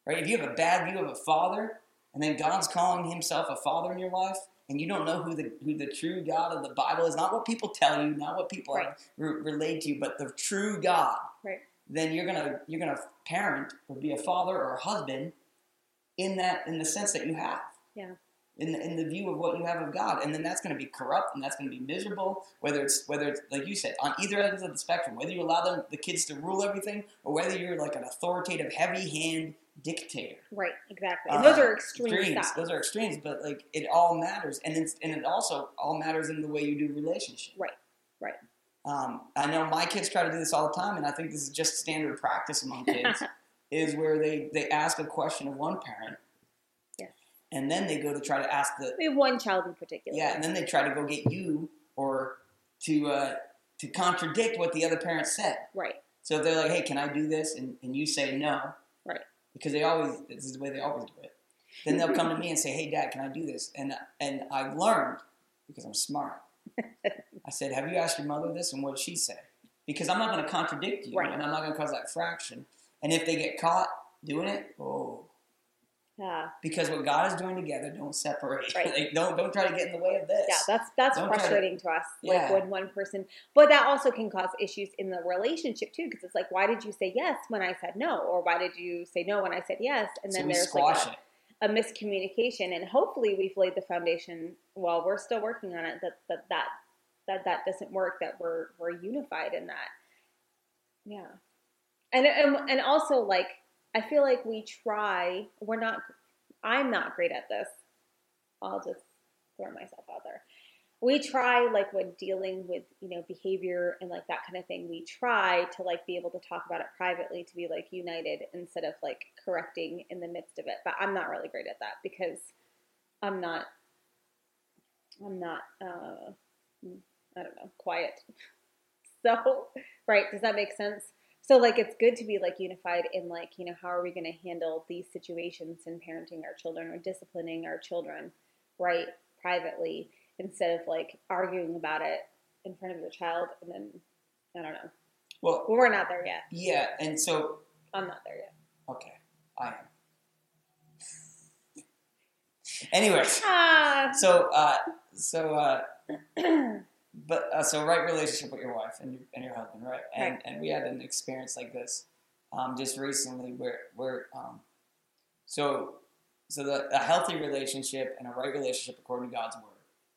Right? If you have a bad view of a father, and then God's calling Himself a father in your life, and you don't know who the who the true God of the Bible is, not what people tell you, not what people Right. re- relayed to you, but the true God. Right. Then you're gonna you're gonna parent or be a father or a husband in that in the sense that you have. Yeah. In the, in the view of what you have of God, and then that's going to be corrupt, and that's going to be miserable. Whether it's whether it's like you said on either end of the spectrum, whether you allow them the kids to rule everything, or whether you're like an authoritative, heavy hand dictator. Right. Exactly. And Uh, those are extreme extremes. Those are extremes, but like it all matters, and it's and it also all matters in the way you do relationships. Right, right. Um, I know my kids try to do this all the time, and I think this is just standard practice among kids. *laughs* is where they they ask a question of one parent. And then they go to try to ask the We have one child in particular. yeah, and then they try to go get you or to uh, to contradict what the other parent said. Right. So they're like, "Hey, can I do this?" And, and you say no, Right. Because they always this is the way they always do it. Then they'll come to me and say, "Hey, Dad, can I do this?" And and I've learned because I'm smart. *laughs* I said, "Have you asked your mother this?" And what did she say? Because I'm not going to contradict you, Right. and I'm not going to cause that fraction. And if they get caught doing it, oh, Yeah. because what God is doing together, don't separate. *laughs* Right. Like, don't don't try to get in the way of this. Yeah, that's that's Don't try to- frustrating to, us. Yeah. Like when one person, but that also can cause issues in the relationship too, because it's like, why did you say yes when I said no, or why did you say no when I said yes? And then we there's like a, a miscommunication, and hopefully we've laid the foundation. While we're still working on it. That that that that that doesn't work. That we're we're unified in that. Yeah, and and and also like I feel like we try. We're not. I'm not great at this. I'll just throw myself out there. We try like when dealing with you know behavior and like that kind of thing. We try to like be able to talk about it privately to be like united instead of like correcting in the midst of it. But I'm not really great at that because I'm not. I'm not. Uh, I don't know. Quiet. *laughs* So right? Does that make sense? So like it's good to be like unified in like, you know, how are we going to handle these situations in parenting our children or disciplining our children, right? Privately instead of like arguing about it in front of your child and then I don't know. Well, Well, we're not there yet. yeah, and so I'm not there yet. okay, I am. Anyways, Ah, so uh, so uh, *clears throat* but uh, so right relationship with your wife and your, and your husband, right? And Right. and we had an experience like this um, just recently where where um, so so the a healthy relationship and a right relationship according to God's word.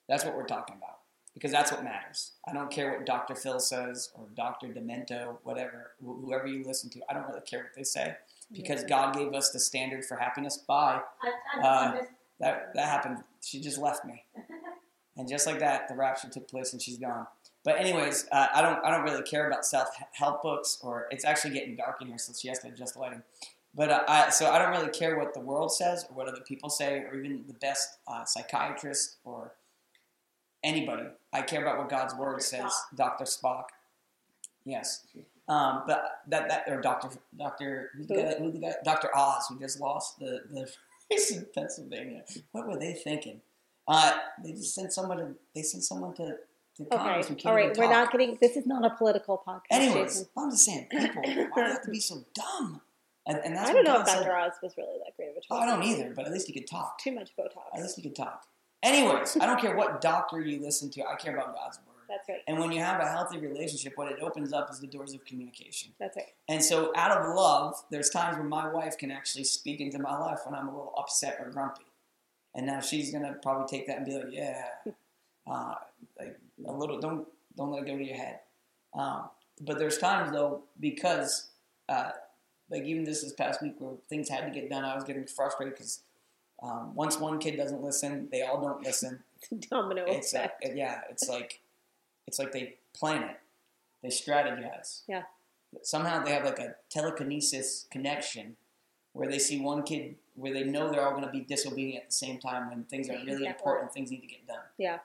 That's what we're talking about because that's what matters. I don't care what Dr. Phil says or Dr. Demento, whatever, wh- whoever you listen to. I don't really care what they say because God gave us the standard for happiness by Uh, that that happened. She just left me, *laughs* and just like that, the rapture took place and she's gone. But anyways, uh, I don't I don't really care about self help books, or it's actually getting dark in here, so she has to adjust the lighting. But uh, I, so I don't really care what the world says or what other people say, or even the best uh, psychiatrist or anybody. I care about what God's word Dr. says. Spock. Doctor Spock. Yes. Um, but that that or Doctor Doctor who's the guy, who the guy Doctor Oz who just lost the the *laughs* race in Pennsylvania. What were they thinking? Uh, they just sent someone to they sent someone to, to Congress okay. can't All right. We're not getting. This is not a political podcast. Anyways, Jason. I'm just saying, people, why do you have to be so dumb? And, and that's I don't know if God said. Dr. Oz was really that great of a choice. Oh, I don't either, but at least he could talk. Too much Botox. At least he could talk. Anyways, I don't care what *laughs* doctor you listen to. I care about God's word. That's right. And when you have a healthy relationship, what it opens up is the doors of communication. That's right. And so, out of love, there's times where my wife can actually speak into my life when I'm a little upset or grumpy. And now she's gonna probably take that and be like, "Yeah, *laughs* uh, like a little. Don't don't let it go to your head. Um, but there's times though because uh, like even this this past week where things had to get done, I was getting frustrated because um, once one kid doesn't listen, they all don't listen. *laughs* Domino It's effect. yeah, it's like it's like they plan it, they strategize. Yeah. Somehow they have like a telekinesis connection where they see one kid where they know they're all going to be disobedient at the same time when things are really important, things need to get done. Yeah.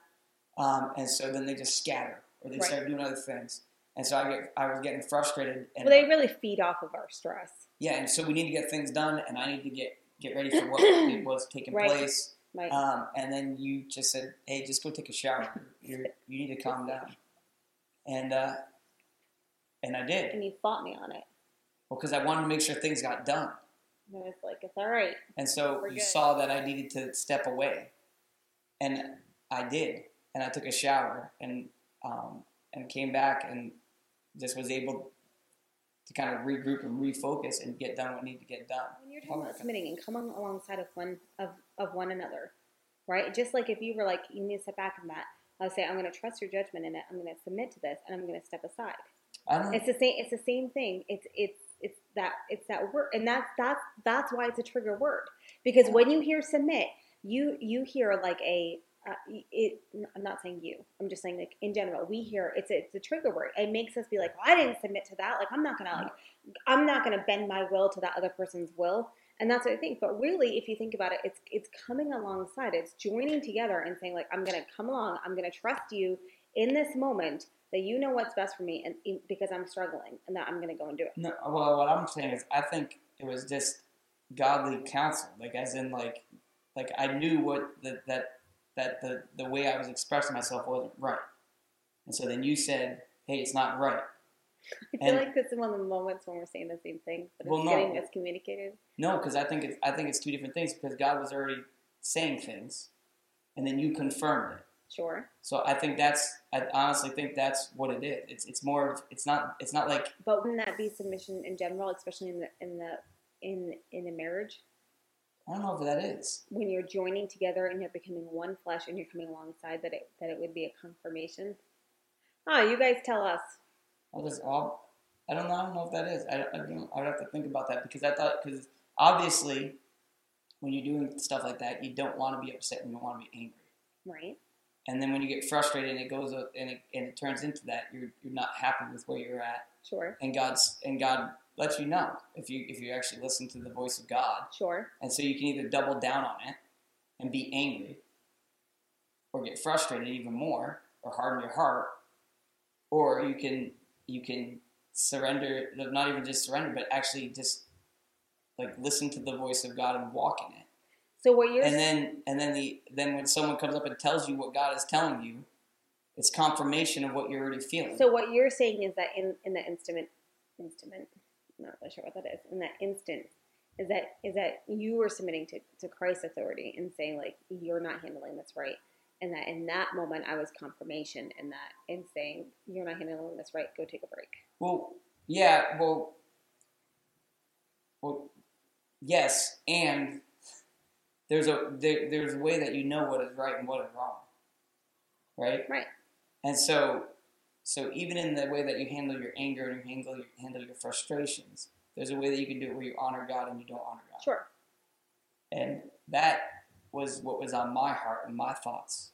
Um, and so then they just scatter or they Right. start doing other things. And so I get I was getting frustrated and Well, they really feed off of our stress. yeah, and so we need to get things done, and I need to get get ready for what *coughs* was taking Right. place. Right. Um, and then you just said, "Hey, just go take a shower. You're, *laughs* you need to calm down." And uh, and I did, and you fought me on it. well, because I wanted to make sure things got done. And I was like, it's all right. And so you good. saw that I needed to step away, and I did. And I took a shower and um, and came back and just was able to kind of regroup and refocus and get done what needed to get done. When you're talking about submitting and coming alongside of one of, of one another, right? Just like if you were like, you need to step back from that. I would say, I'm going to trust your judgment in it. I'm going to submit to this, and I'm going to step aside. It's the same. It's the same thing. It's it's it's that it's that word, and that's that's that's why it's a trigger word. Because when you hear submit, you you hear like a uh, it. I'm not saying you. I'm just saying like in general, we hear it's a, it's a trigger word. It makes us be like, well, I didn't submit to that. Like I'm not gonna like I'm not gonna bend my will to that other person's will. And that's what I think. But really, if you think about it, it's it's coming alongside. It's joining together and saying like, I'm gonna come along. I'm gonna trust you in this moment that you know what's best for me, and because I'm struggling, and that I'm gonna go and do it. No, well, what I'm saying is, I think it was just godly counsel, like as in, like, like I knew what the, that that the the way I was expressing myself wasn't right, and so then you said, "Hey, it's not right." I feel And- like this is one of the moments when we're saying the same thing, but it's Well, no. getting miscommunicated. No, because I think it's I think it's two different things because God was already saying things, and then you confirmed it. Sure, So I think that's I honestly think that's what it is. It's it's more of it's not it's not like but wouldn't that be submission in general, especially in the in the in in a marriage? I don't know if that is. when you're joining together and you're becoming one flesh and you're coming alongside that it that it would be a confirmation. Ah, you guys tell us. I'll just, I'll, I don't know. I don't know if that is. I, I don't. I would have to think about that because I thought because obviously, when you're doing stuff like that, you don't want to be upset and you don't want to be angry. Right. And then when you get frustrated and it goes up and it, and it turns into that, you're you're not happy with where you're at. Sure. And God's and God lets you know if you if you actually listen to the voice of God. Sure. And so you can either double down on it and be angry, or get frustrated even more, or harden your heart, or you can you can surrender, not even just surrender, but actually just like listen to the voice of God and walk in it. So what you're And then and then the then when someone comes up and tells you what God is telling you, it's confirmation of what you're already feeling. so what you're saying is that in in the instrument instrument, I'm not really sure what that is. In that instant, is that is that you were submitting to to Christ's authority and saying like you're not handling this right. And that in that moment, I was confirmation in that, in saying, "You're not handling this right. Go take a break." Well, yeah, well, well, yes, and there's a there, there's a way that you know what is right and what is wrong, right? Right. And so, so even in the way that you handle your anger and you handle your, handle your frustrations, there's a way that you can do it where you honor God and you don't honor God. Sure. And that was what was on my heart and my thoughts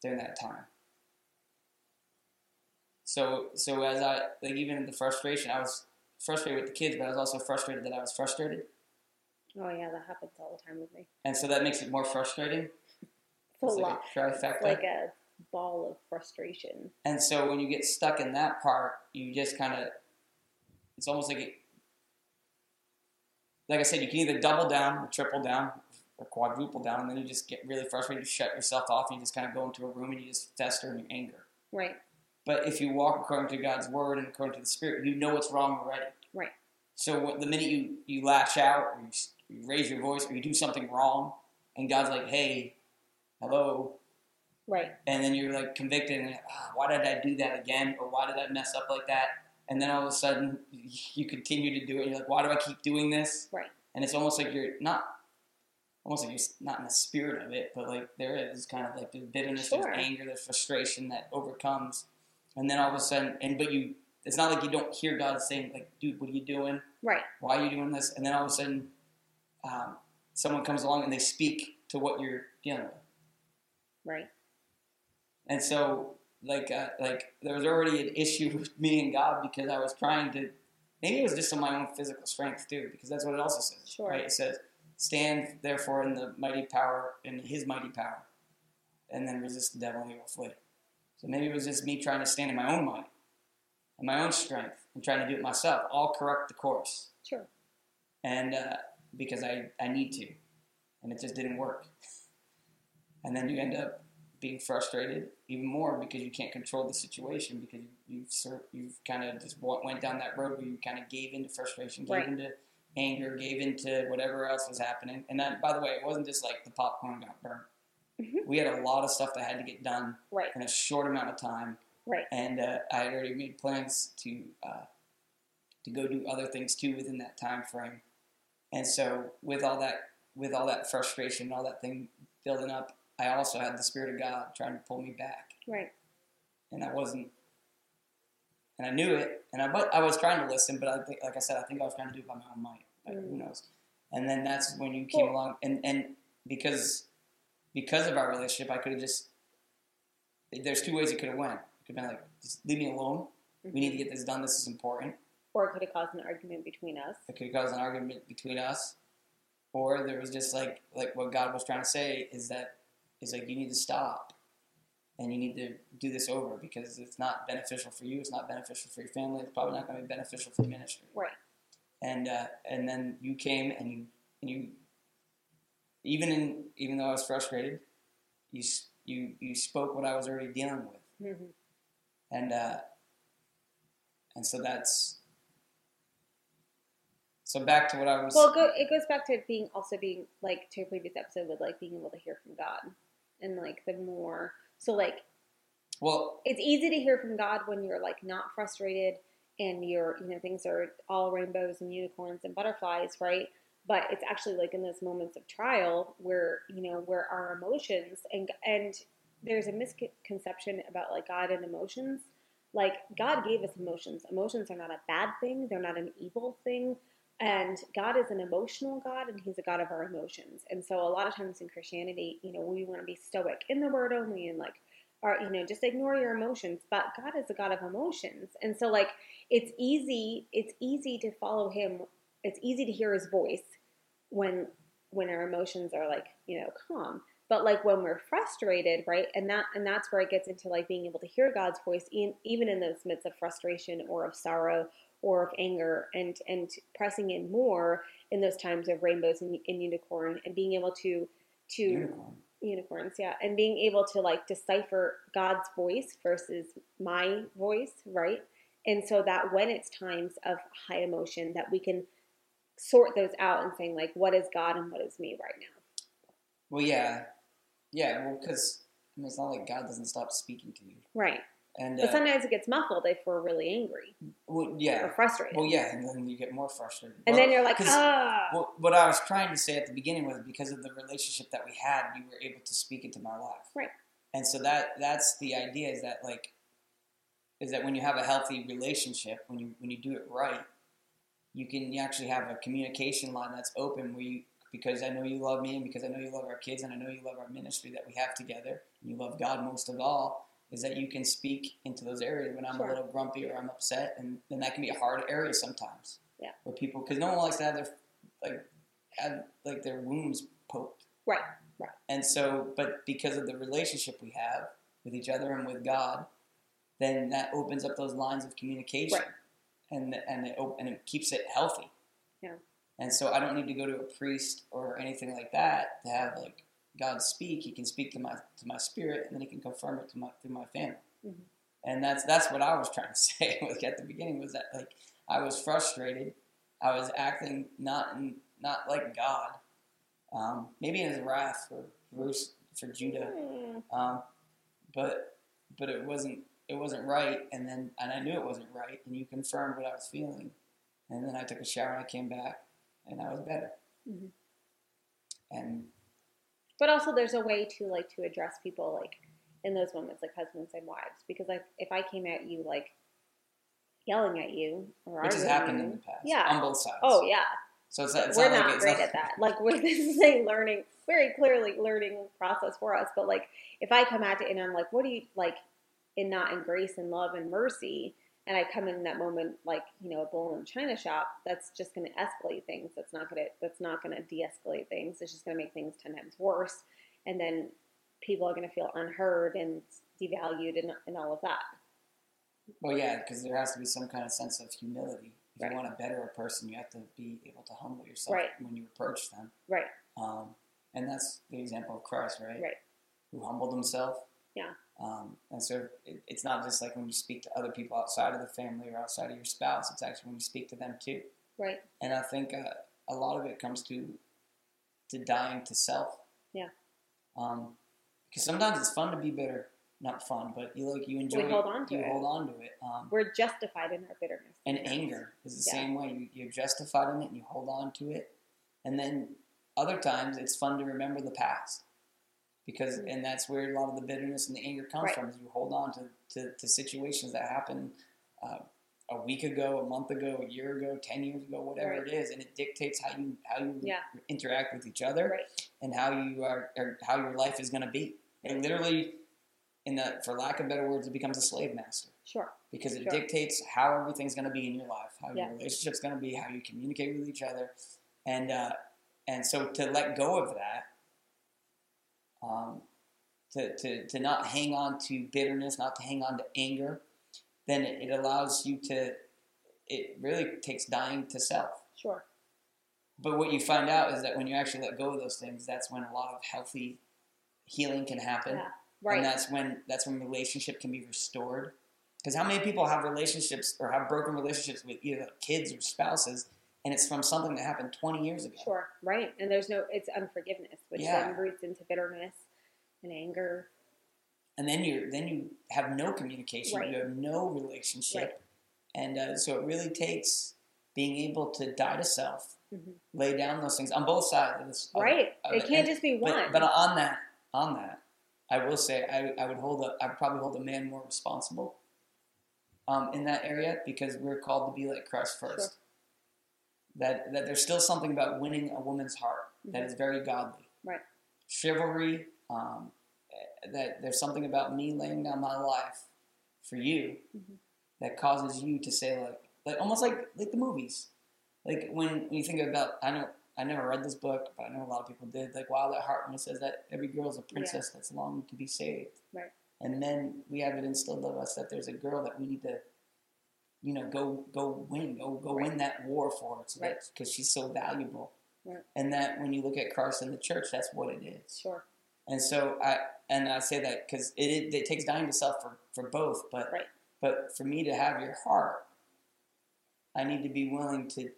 during that time. So, so as I like, even in the frustration, I was frustrated with the kids, but I was also frustrated that I was frustrated, Oh yeah, that happens all the time with me. and so that makes it more frustrating. It's a lot. like a trifecta. Like a ball of frustration. And so when you get stuck in that part, you just kind of, it's almost like it, like I said, you can either double down or triple down or quadruple down, and then you just get really frustrated, you shut yourself off, and you just kind of go into a room and you just fester in your anger. Right. But if you walk according to God's word and according to the Spirit, you know what's wrong already. Right. So what, the minute you, you lash out or you, you raise your voice or you do something wrong, and God's like, hey, hello, Right. and then you're like convicted and ah, why did I do that again or why did I mess up like that and then all of a sudden *laughs* you continue to do it and you're like why do I keep doing this Right. and it's almost like you're not almost like you're not in the spirit of it, but like there is kind of like the bitterness, Sure. there's anger, there's frustration that overcomes, and then all of a sudden, and but you, it's not like you don't hear God saying like, "Dude, what are you doing? Right. Why are you doing this?" And then all of a sudden, um, someone comes along and they speak to what you're dealing with. Right. And so, like, uh, like there was already an issue *laughs* with me and God because I was trying to. Maybe it was just on my own physical strength too, because that's what it also says. Sure. Right? It says, "Stand therefore in the mighty power, in His mighty power, and then resist the devil, and he will flee." So maybe it was just me trying to stand in my own might, in my own strength, and trying to do it myself. I'll correct the course, Sure. and uh, because I I need to, and it just didn't work. And then you end up being frustrated even more because you can't control the situation because you, you've you've kind of just went down that road where you kind of gave into frustration, gave Right. into anger, gave into whatever else was happening. And that, by the way, it wasn't just like the popcorn got burnt. Mhm. We had a lot of stuff that had to get done Right. in a short amount of time, Right. and uh, I had already made plans to uh, to go do other things too within that time frame. And so, with all that, with all that frustration, all that thing building up, I also had the Spirit of God trying to pull me back, Right. and I wasn't. And I knew it, and I but I was trying to listen, but I think, like I said, I think I was trying to do it by my own might. Like, Who Mm. knows? And then that's when you came along, and and because because of our relationship, I could have just. There's two ways it could have went. It could have been like, just leave me alone. We need to get this done. This is important. Or it could have caused an argument between us. It could cause an argument between us, or there was just like like what God was trying to say is that is like you need to stop, and you need to do this over because it's not beneficial for you. It's not beneficial for your family. It's probably not going to be beneficial for the ministry. Right. And uh, and then you came and you and you even in even though I was frustrated, you you you spoke what I was already dealing with hmm and uh, and so that's so back to what I was. Well, it, go, it goes back to being also being like to your previous episode with like being able to hear from God and like the more so like well, it's easy to hear from God when you're like not frustrated and you're you know things are all rainbows and unicorns and butterflies, right? But it's actually like in those moments of trial where you know where our emotions and and there's a misconception about like God and emotions. Like God gave us emotions. Emotions are not a bad thing. They're not an evil thing. And God is an emotional God, and He's a God of our emotions. And so, a lot of times in Christianity, you know, we want to be stoic in the Word only, and like, or you know, just ignore your emotions. But God is a God of emotions, and so like, it's easy. It's easy to follow Him. It's easy to hear His voice when when our emotions are like, you know, calm. But like when we're frustrated, right? And that and that's where it gets into like being able to hear God's voice, in, even in those midst of frustration or of sorrow or of anger and and pressing in more in those times of rainbows and, and unicorn and being able to to unicorn. unicorns yeah. And being able to like decipher god's voice versus my voice right? And so that when it's times of high emotion that we can sort those out and saying like what is god and what is me right now? Well, yeah, yeah. Well, because I mean, it's not like God doesn't stop speaking to you, right and but uh, sometimes it gets muffled if we're really angry well, or frustrated well, yeah, and then you get more frustrated. and Well, then you're like, ah Well, what I was trying to say at the beginning was because of the relationship that we had, you were able to speak into my life. Right. And so that that's the idea is that like is that when you have a healthy relationship, when you when you do it right, you can you actually have a communication line that's open where you because I know you love me and because I know you love our kids and I know you love our ministry that we have together and you love God most of all is that you can speak into those areas when I'm Sure. a little grumpy or I'm upset and then that can be a hard area sometimes. Yeah. Where people because no one likes to have their like have like their wounds poked. Right, right. And so, but because of the relationship we have with each other and with God, then that opens up those lines of communication, Right. and and it op- and it keeps it healthy. Yeah. And so I don't need to go to a priest or anything like that to have like God speak. He can speak to my to my spirit, and then He can confirm it to my through my family. Mhm. And that's that's what I was trying to *laughs* say like at the beginning was that like I was frustrated. I was acting not in, not like God. Um, maybe in His wrath for Bruce for Judah, Hmm. um, but but it wasn't it wasn't right. And then and I knew it wasn't right. And you confirmed what I was feeling. And then I took a shower and I came back, and I was better. and But also, there's a way to like to address people like in those moments, like husbands and wives. Because like if I came at you like yelling at you or which has happened in the past, Yeah. on both sides. oh yeah, so it's, it's we're not, not, like it's great at *laughs* that. Like we're *laughs* this is a learning, very clearly learning process for us. But like if I come at it and I'm like, what do you like, in not in grace and love and mercy, and I come in that moment like you know a bull in a china shop, that's just going to escalate things. That's not going to that's not going to de-escalate things. It's just going to make things ten times worse, and then people are going to feel unheard and devalued and, and all of that. Well, yeah, because there has to be some kind of sense of humility. If Right. you want to better a person, you have to be able to humble yourself Right. when you approach them. Right. Um, and that's the example of Christ, right? Right. Who humbled himself. Yeah. Um, and so it, it's not just like when you speak to other people outside of the family or outside of your spouse. It's actually when you speak to them too. Right. And I think uh, a lot of it comes to to dying to self. Yeah. Um, because sometimes it's fun to be bitter. Not fun, but you like you enjoy. We hold on to you it. hold on to it. Um, We're justified in our bitterness and anger is the Yeah. same way. You, you're justified in it and you hold on to it. And then other times it's fun to remember the past. Because Mhm. and that's where a lot of the bitterness and the anger comes Right. from is you hold on to, to, to situations that happened uh, a week ago, a month ago, a year ago, ten years ago, whatever Right. it is, and it dictates how you how you Yeah. interact with each other Right. and how you are or how your life is gonna be. It literally in the for lack of better words, it becomes a slave master Sure. because it Sure. dictates how everything's going to be in your life, how Yeah. your relationship's going to be, how you communicate with each other, and uh, and so to let go of that, um, to, to to not hang on to bitterness, not to hang on to anger, then it, it allows you to. It really takes dying to self. Sure. But what you find out is that when you actually let go of those things, that's when a lot of healthy healing can happen. Yeah. Right. And that's when that's when relationship can be restored. Because how many people have relationships or have broken relationships with either kids or spouses, and it's from something that happened 20 years ago. Sure, right. And there's no, it's unforgiveness, which Yeah. then roots into bitterness and anger. And then you then you have no communication, Right. you have no relationship, Right. and uh, so it really takes being able to die to self, Mhm. lay down those things on both sides of this. Right. of It can't and- just be one. But, but on that, on that, I will say I, I would hold a, I would probably hold a man more responsible um, in that area because we're called to be like Christ first. That that there's still something about winning a woman's heart that Mhm. is very godly. Right. Chivalry. Um, that there's something about me laying down my life for you Mhm. that causes you to say like like almost like like the movies. Like when, when you think about I know I never read this book, but I know a lot of people did. Like Wild at Heart when it says that every girl is a princess that's longing to be saved. Right. And then we have it instilled of us that there's a girl that we need to, you know, go go win, go go win that war for, so Right. because she's so valuable. Right. And that when you look at Christ in the church, that's what it is. Sure. And so I and I say that because it, it it takes dying to self for, for both, but Right. but for me to have your heart, I need to be willing to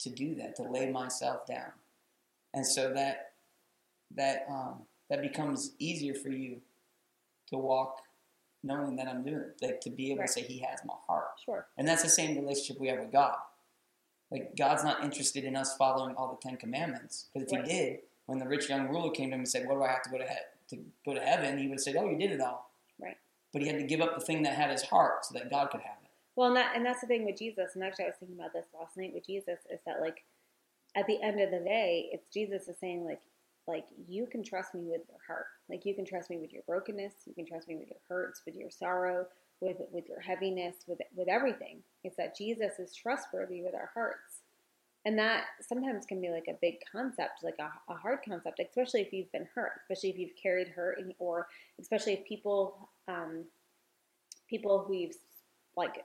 to do that, to lay myself down, and so that that um, that becomes easier for you to walk, knowing that I'm doing it, like to be able Right. to say He has my heart, Sure. and that's the same relationship we have with God. Like God's not interested in us following all the Ten Commandments, because if Right. He did, when the rich young ruler came to him and said, "What do I have to go to he- to go to heaven?" He would have said, "Oh, you did it all." Right. But he had to give up the thing that had his heart so that God could have it. Well, and, that, and that's the thing with Jesus. And actually, I was thinking about this last night with Jesus is that, like, at the end of the day, it's Jesus is saying, like, like you can trust me with your heart. Like you can trust me with your brokenness. You can trust me with your hurts, with your sorrow, with with your heaviness, with with everything. It's that Jesus is trustworthy with our hearts, and that sometimes can be like a big concept, like a, a hard concept, especially if you've been hurt, especially if you've carried hurt, and, or especially if people um, people who you've like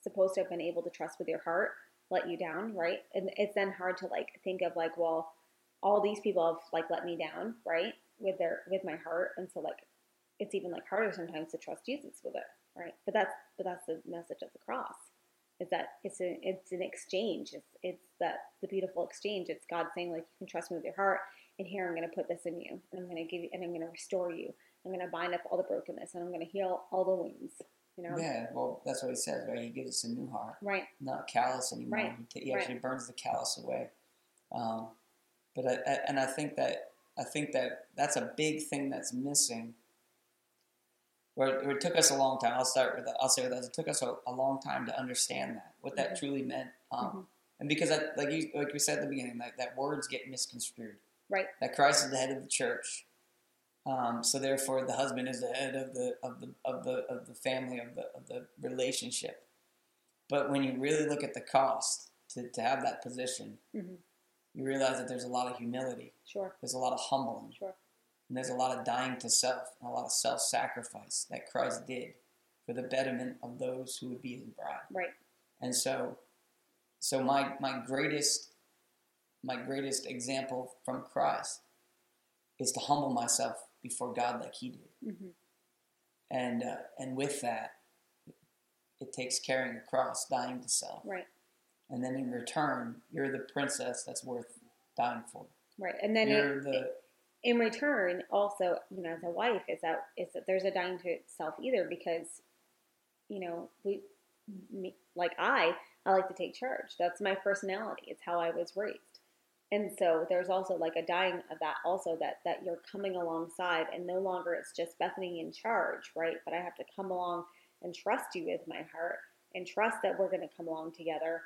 supposed to have been able to trust with your heart let you down, right? And it's then hard to like think of like, well, all these people have like let me down, right? With their with my heart, and so like it's even like harder sometimes to trust Jesus with it, right? But that's but that's the message of the cross is that it's an it's an exchange. It's it's that the beautiful exchange. It's God saying like you can trust me with your heart, and here I'm going to put this in you, and I'm going to give you, and I'm going to restore you. I'm going to bind up all the brokenness, and I'm going to heal all the wounds. You know, Yeah, well, that's what he says, right? He gives us a new heart, right? not callous anymore. Right, He, he right. actually burns the callous away. Um, But I, I, and I think that I think that that's a big thing that's missing. Where it, it took us a long time. I'll start with that. I'll say with that. It took us a, a long time to understand that what that Mhm. truly meant. Um, Mhm. And because, I, like you, like we said at the beginning, that, that words get misconstrued. Right. That Christ is the head of the church. Um, so therefore, the husband is the head of the of the of the of the family of the of the relationship. But when you really look at the cost to, to have that position, Mhm. You realize that there's a lot of humility. Sure. There's a lot of humbling. Sure. And there's a lot of dying to self and a lot of self sacrifice that Christ did for the betterment of those who would be his bride. Right. And so so my my greatest my greatest example from Christ is to humble myself before God like he did. Mm-hmm. And uh, and with that it takes carrying a cross, dying to self. Right. And then in return, you're the princess that's worth dying for. Right. And then you're it, the in return, also, you know, as a wife, is that is that there's a dying to itself either because, you know, we, me, like I, I like to take charge. That's my personality. It's how I was raised, and so there's also like a dying of that also that that you're coming alongside, and no longer it's just Bethany in charge, right? But I have to come along and trust you with my heart, and trust that we're going to come along together,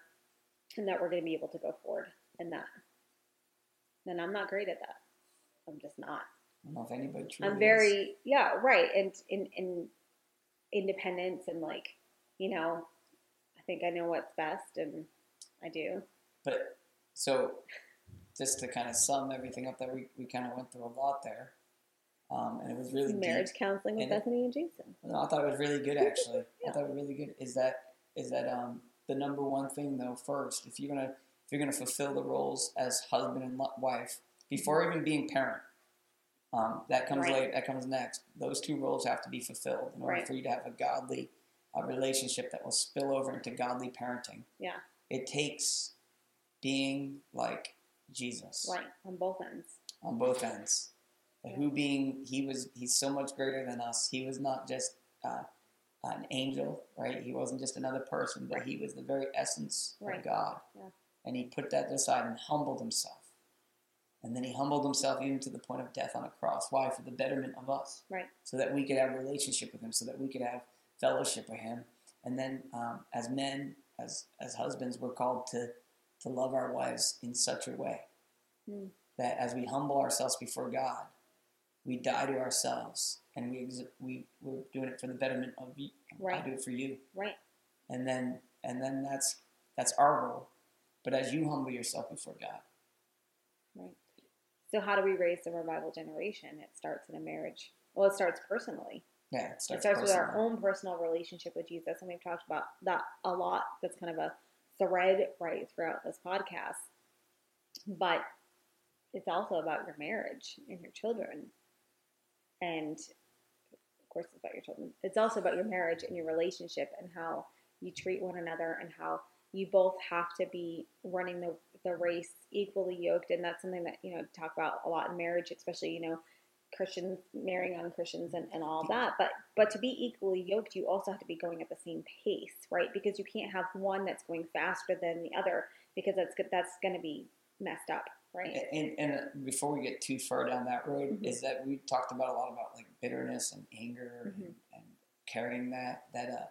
and that we're going to be able to go forward in that. And I'm not great at that. I'm just not. I don't know if anybody truly I'm is. very yeah, right. And in in independence and like, you know, I think I know what's best and I do. But so, just to kind of sum everything up, that we, we kind of went through a lot there, um, and it was really Marriage deep. counseling with And it- Bethany and Jason. No, I thought it was really good *laughs* actually. Yeah. I thought it was really good. Is that is that um, the number one thing though? First, if you're gonna if you're gonna fulfill the roles as husband and wife before even being parent, um, that comes Right. late. That comes next. Those two roles have to be fulfilled in order Right. for you to have a godly uh, relationship that will spill over into godly parenting. Yeah. It takes being like Jesus Right. On both ends. on both ends. Yeah. Who being he was he's so much greater than us. He was not just uh, an angel, right? He wasn't just another person, but he was the very essence Right. of God. Yeah. And he put that aside and humbled himself. And then he humbled himself even to the point of death on a cross. Why? For the betterment of us. Right. So that we could have a relationship with him, so that we could have fellowship with him. And then um, as men, as as husbands, we're called to to love our wives in such a way Hmm. that as we humble ourselves before God, we die to ourselves, and we ex- we we're doing it for the betterment of you. I do it for you, Right. and then and then that's that's our role. But as you humble yourself before God, Right. So how do we raise the revival generation? It starts in a marriage. Well, it starts personally. yeah, it It starts, starts with our own personal relationship with Jesus, and we've talked about that a lot. That's kind of a thread right throughout this podcast. But it's also about your marriage and your children, and of course, it's about your children. It's also about your marriage and your relationship and how you treat one another and how you both have to be running the the race equally yoked. And that's something that you know talk about a lot in marriage, especially you know Christians marrying on Christians and, and all that. But but to be equally yoked, you also have to be going at the same pace, right? Because you can't have one that's going faster than the other because that's that's going to be messed up, right? And, and before we get too far down that road, Mhm. is that we talked about a lot about like bitterness and anger and, Mhm. and carrying that that uh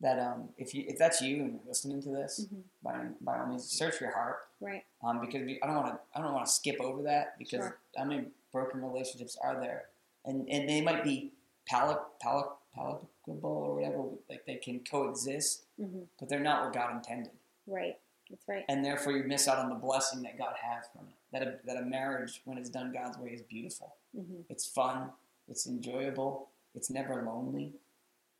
that um if you if that's you and you're listening to this, Mhm. by by all means search your heart Right, um because we, I don't want to I don't want to skip over that because Sure. I mean broken relationships are there and and they might be pal- pal- palatable or whatever like they can coexist hmm but they're not what God intended right. That's right. and therefore you miss out on the blessing that God has from it. That a, that a marriage, when it's done God's way, is beautiful. hmm It's fun. It's enjoyable. It's never lonely,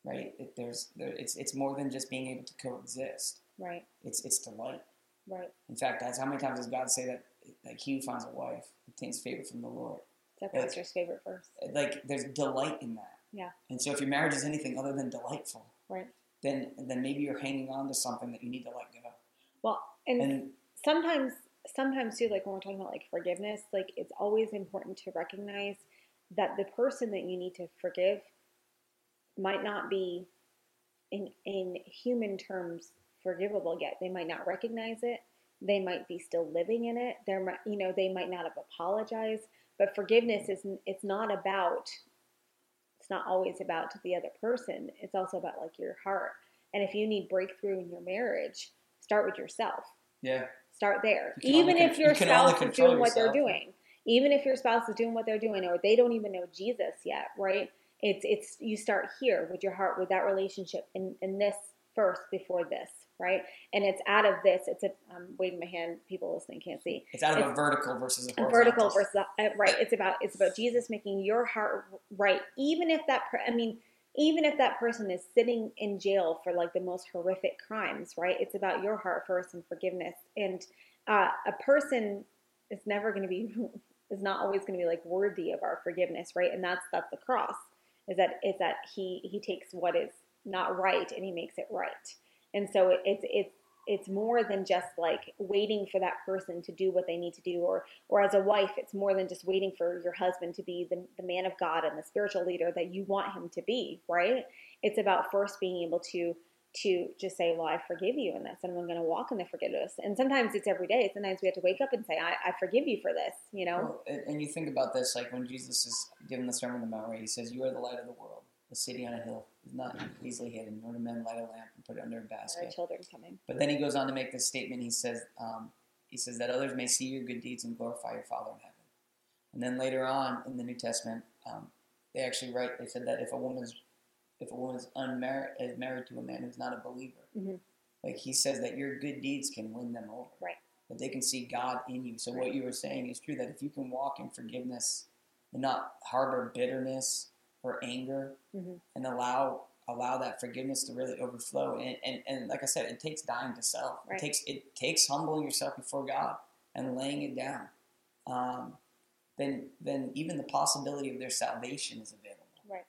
right? It, there's there, it's it's more than just being able to coexist. Right, It's it's delight. right. In fact, that's how many times does God say that like he who finds a wife obtains favor from the Lord. Our Like- pastor's favorite verse. Like there's delight in that. Yeah. And so if your marriage is anything other than delightful, Right. then then maybe you're hanging on to something that you need to let go. Well, and, And sometimes, sometimes too, like when we're talking about like forgiveness, like it's always important to recognize that the person that you need to forgive might not be in in human terms forgivable yet. They might not recognize it. they might be still living in it. There, you know, they might not have apologized. But forgiveness is it's not about it's not always about the other person. It's also about like your heart. And if you need breakthrough in your marriage, start with yourself. Yeah. Start there. Even if con- your you spouse is doing what they're doing. Even if your spouse is doing what they're doing or they don't even know Jesus yet, right? It's it's you start here with your heart, with that relationship and, and this first before this, right? And it's out of this, it's a I'm waving my hand, people listening can't see It's out of a vertical versus a vertical versus a, uh, right it's about it's about jesus making your heart right even if that i mean even if that person is sitting in jail for like the most horrific crimes right? It's about your heart first and forgiveness. And uh, a person is never going to be *laughs* is not always going to be like worthy of our forgiveness right? And that's that's the cross is that is that he he takes what is not right and he makes it right. And so it, it's it's it's more than just like waiting for that person to do what they need to do or or as a wife it's more than just waiting for your husband to be the, the man of god and the spiritual leader that you want him to be right? It's about first being able to to just say well i forgive you in this and i'm going to walk in the forgiveness. And sometimes it's every day. Sometimes we have to wake up and say i, I forgive you for this you know? Well, and, you think about this, like when Jesus is giving the Sermon on the Mount, where he says, "You are the light of the world. The city on a hill is not easily hidden, nor do men light a lamp and put it under a basket. our basket." children coming But then he goes on to make this statement. He says, um, "He says that others may see your good deeds and glorify your Father in heaven." And then later on in the New Testament, um, they actually write. They said that if a woman's if a woman's unmarried is married to a man who's not a believer, Mhm. like he says that your good deeds can win them over. Right. That they can see God in you. So Right. what you were saying is true. That if you can walk in forgiveness and not harbor bitterness or anger, Mhm. and allow allow that forgiveness to really overflow. And, and and like I said, it takes dying to self. Right. It takes it takes humbling yourself before God and laying it down. Um, then then even the possibility of their salvation is available. Right.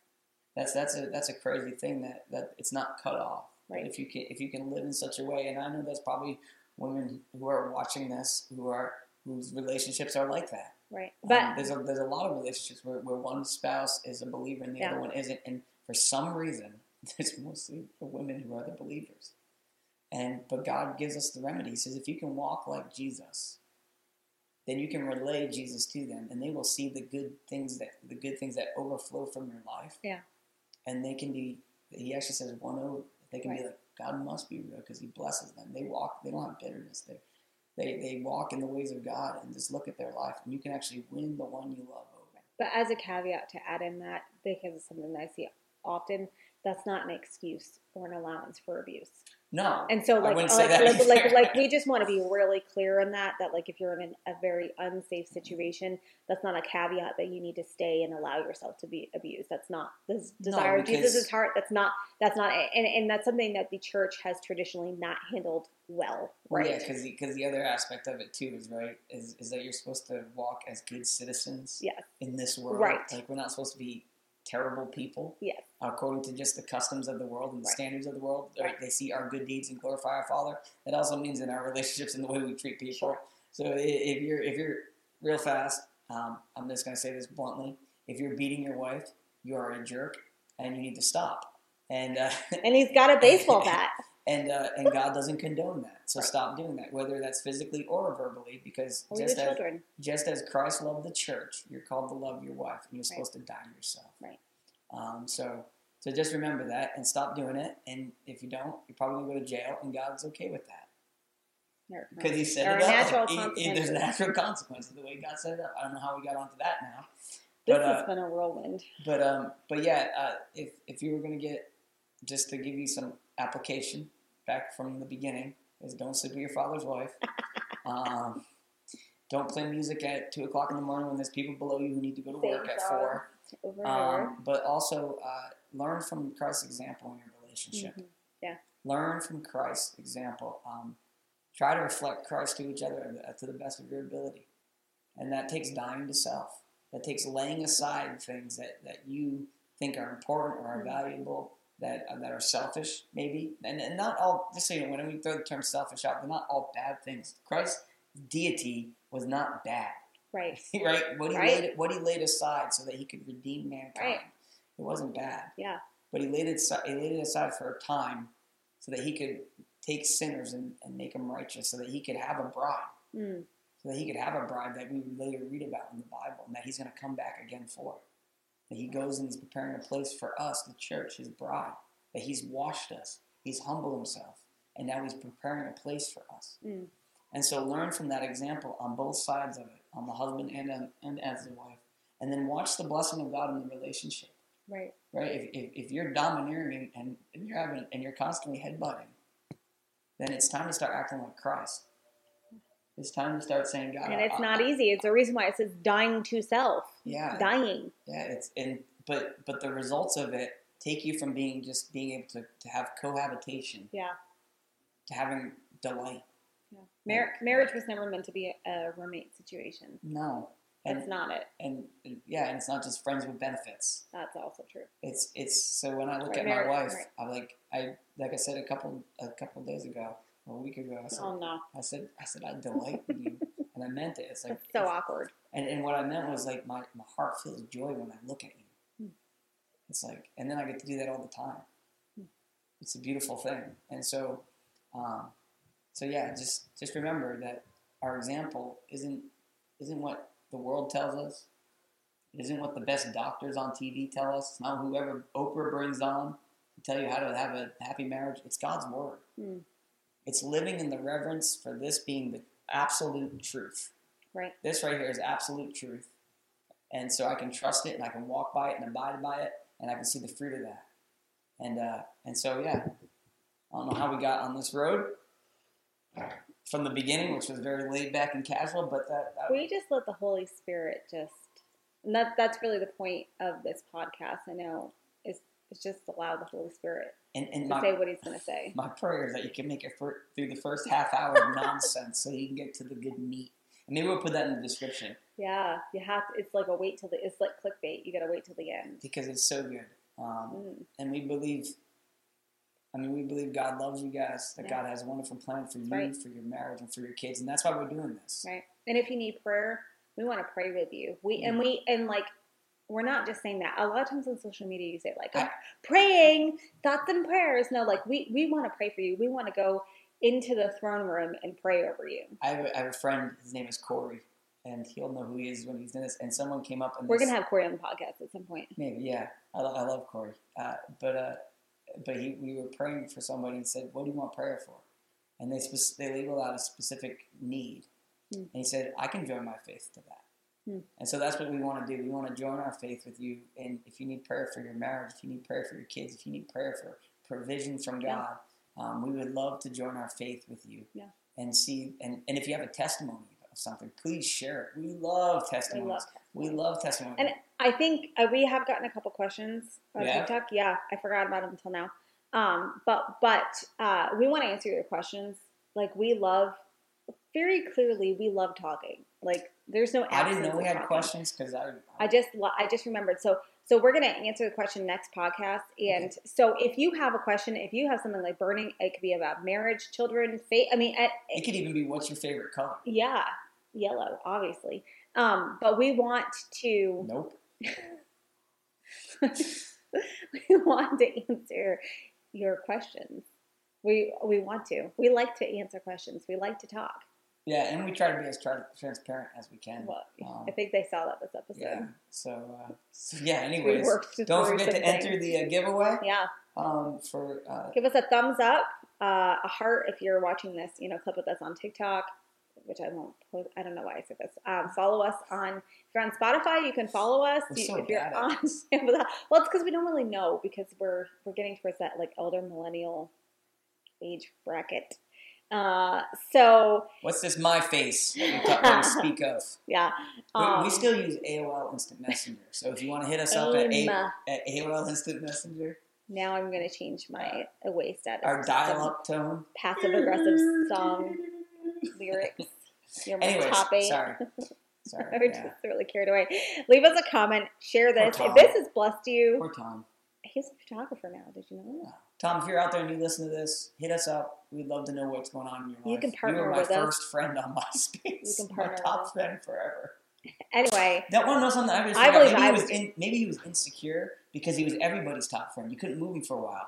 That's that's a that's a crazy thing that, that it's not cut off. Right. If you can if you can live in such a way, and I know that's probably women who are watching this who are whose relationships are like that. Right Um, but there's a there's a lot of relationships where, where won spouse is a believer and the Yeah. other one isn't, and for some reason, *laughs* it's mostly the women who are the believers. And but God gives us the remedy. He says if you can walk like Jesus, then you can relay Jesus to them, and they will see the good things that the good things that overflow from your life. Yeah. And they can be. He actually says one over. They can be like God must be real because He blesses them. They walk. They don't have bitterness. They they they walk in the ways of God and just look at their life, and you can actually win the one you love over. But as a caveat to add in that, because it's something that I see often, that's not an excuse or an allowance for abuse. No, And so, I like, uh, like, like, like, we just want to be really clear in that. That, like, if you're in a very unsafe situation, that's not a caveat that you need to stay and allow yourself to be abused. That's not the s- No, desire of Jesus' heart. That's not. That's not. And, and that's something that the church has traditionally not handled well. Right. Yeah, because because the other aspect of it too is right is, is that you're supposed to walk as good citizens Yes. in this world. Right. Like we're not supposed to be terrible people Yes. according to just the customs of the world and the Right. standards of the world. Right. They see our good deeds and glorify our Father. That also means in our relationships and the way we treat people. Sure. So if you're if you're real fast, um, I'm just gonna say this bluntly: if you're beating your wife, you are a jerk, and you need to stop. And uh, And he's got a *laughs* baseball bat. And uh, and God doesn't condone that. So Right. stop doing that, whether that's physically or verbally, because Or just as just as Christ loved the church, you're called to love your wife, and you're supposed to die yourself. Right. Um, so so just remember that and stop doing it. And if you don't, you're probably gonna go to jail, and God's okay with that because He set there it up. natural He- he- there's natural consequences the way God set it up. I don't know how we got onto that now, This but uh, has been a whirlwind. but um, but yeah, uh, if if you were gonna get just to give you some application back from the beginning, is don't sleep with your father's wife. *laughs* um, don't play music at two o'clock in the morning when there's people below you who need to go to Same work at four. Um, but also uh, learn from Christ's example in your relationship. Mhm. Learn from Christ's example. Um, try to reflect Christ to each other uh, to the best of your ability, and that takes dying to self. That takes laying aside things that, that you think are important or are Mhm. valuable that uh, that are selfish, maybe, and, and not all. Just so you know, when we throw the term selfish out, they're not all bad things. Christ's deity was not bad Right. *laughs* right? What he Right. laid what he laid aside so that he could redeem mankind. Right. It wasn't bad, Yeah. but he laid it aside, he laid it aside for a time so that he could take sinners and, and make them righteous so that he could have a bride, Mm. so that he could have a bride that we would later read about in the Bible and that he's going to come back again for. That he goes and he's preparing a place for us, the church, his bride. That he's washed us, he's humbled himself, and now he's preparing a place for us. Mm. And so learn from that example on both sides of it, on the husband and, and as the wife. And then watch the blessing of God in the relationship Right. right? If, if, if you're domineering and, and you're having and you're constantly headbutting, then it's time to start acting like Christ. It's time to start saying, God, And it's I- not I- easy. It's the reason why it says dying to self. Yeah, Dying. yeah. It's and but but the results of it take you from being just being able to, to have cohabitation Yeah. to having delight. yeah. Mar- marriage was never meant to be a, a roommate situation. No, That's and, not it. and yeah, and it's not just friends with benefits. That's also true. It's it's so when I look Right, at my wife, right. I'm like I like I said a couple a couple days ago, a week ago, I said Oh no. I said I said I delight in you, and I meant it. It's like so it's- awkward. And, and what I meant was like my, my heart feels joy when I look at you. Hmm. It's like, and then I get to do that all the time. Hmm. It's a beautiful thing. And so, um, so yeah, just just remember that our example isn't isn't what the world tells us. It isn't what the best doctors on TV tell us. It's not whoever Oprah brings on to tell you how to have a happy marriage. It's God's word. Hmm. It's living in the reverence for this being the absolute truth Right. this right here is absolute truth. And so I can trust it and I can walk by it and abide by it and I can see the fruit of that. And uh, and so yeah, I don't know how we got on this road from the beginning, which was very laid back and casual, but that, that We just let the Holy Spirit just, and that, that's really the point of this podcast. I know is is just allow the Holy Spirit and, and my, say what He's going to say. my prayer is that you can make it for, through the first half hour of nonsense so you can get to the good meat. And maybe we'll put that in the description Yeah, you have. To, it's like a wait till the. It's like clickbait. You got to wait till the end. because it's so good. Um, Mm. and we believe I mean we believe God loves you guys, that Yeah. God has a wonderful plan for you, right. for your marriage and for your kids, and that's why we're doing this. Right. And if you need prayer, we want to pray with you. We and Mm. we and like we're not just saying that. A lot of times on social media you say like I- praying, thoughts and prayers. No, like we we want to pray for you. We want to go into the throne room and pray over you. I have, a, I have a friend, his name is Corey, and he'll know who he is when he's in this. And someone came up and We're gonna have Corey on the podcast at some point. Maybe, yeah. I, lo- I love Corey. Uh, but uh, but he, we were praying for somebody and said, "What do you want prayer for?" And they spec- they labeled out a specific need, Hmm. and he said, "I can join my faith to that." Hmm. And so that's what we want to do. We want to join our faith with you. And if you need prayer for your marriage, if you need prayer for your kids, if you need prayer for provision from Yeah. God, um, we would love to join our faith with you. Yeah. And see, and, and if you have a testimony of something, please share it. We love We testimonies. love We love testimonies. And I think uh, we have gotten a couple questions on Yeah? TikTok. Yeah, I forgot about them until now. Um, but but uh, we want to answer your questions. Like we love very clearly. We love talking. Like there's no. I didn't know we had questions because I, I just I just remembered. So so we're gonna answer the question next podcast. And so if you have a question, if you have something like burning, it could be about marriage, children, fate. I mean, at, It could even be what's your favorite color? yeah, yellow, obviously. Um, but we want to Nope. *laughs* we want to answer your questions. We we want to. We like to answer questions. We like to talk. Yeah, and we try to be as tra- transparent as we can. Well, *laughs* Um, I think they saw that this episode. yeah. So, uh, so yeah. *laughs* Anyways, don't forget to enter things. the uh, giveaway Yeah. um, for. Uh, Give us a thumbs up, uh, a heart if you're watching this. You know, clip with us on TikTok, which I won't. Post, I don't know why I said this. Um, follow us on. If you're on Spotify, you can follow us. We're You- so if you're bad on, *laughs* well, it's because we don't really know because we're we're getting towards that like elder millennial age bracket. Uh, so what's this? My face that we, talk, speak of. *laughs* yeah, We, um, we still use AOL Instant Messenger. So if you want to hit us up at, a, at AOL Instant Messenger, now I'm gonna change my away status. our to dial-up tone. passive aggressive song lyrics. You're my Anyways, top eight. sorry. *laughs* Sorry. We're yeah. just really carried away. Leave us a comment. Share this. If this has blessed you, Poor Tom. he's a photographer now. Did you know that? Tom, if you're out there and you listen to this, hit us up. We'd love to know what's going on in your life. You can partner you were my with us. first friend on *laughs* MySpace. You can my partner top with friend forever. *laughs* Anyway, That one knows something I just I forgot. believe maybe I he was in, maybe he was insecure because he was everybody's top friend. You couldn't move him for a while.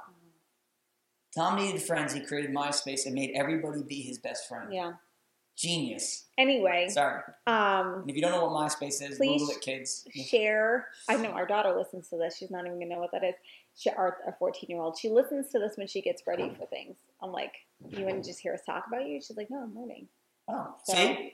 Tom needed friends. He created MySpace and made everybody be his best friend. Yeah. Genius. Anyway, Sorry. um, And if you don't know what MySpace is, Please Google it, kids. share. I know our daughter listens to this. She's not even gonna know what that is. She, our, our 14 year old. She listens to this when she gets ready for things. I'm like, you want to just hear us talk about you? She's like, no, I'm learning. Oh, So- see?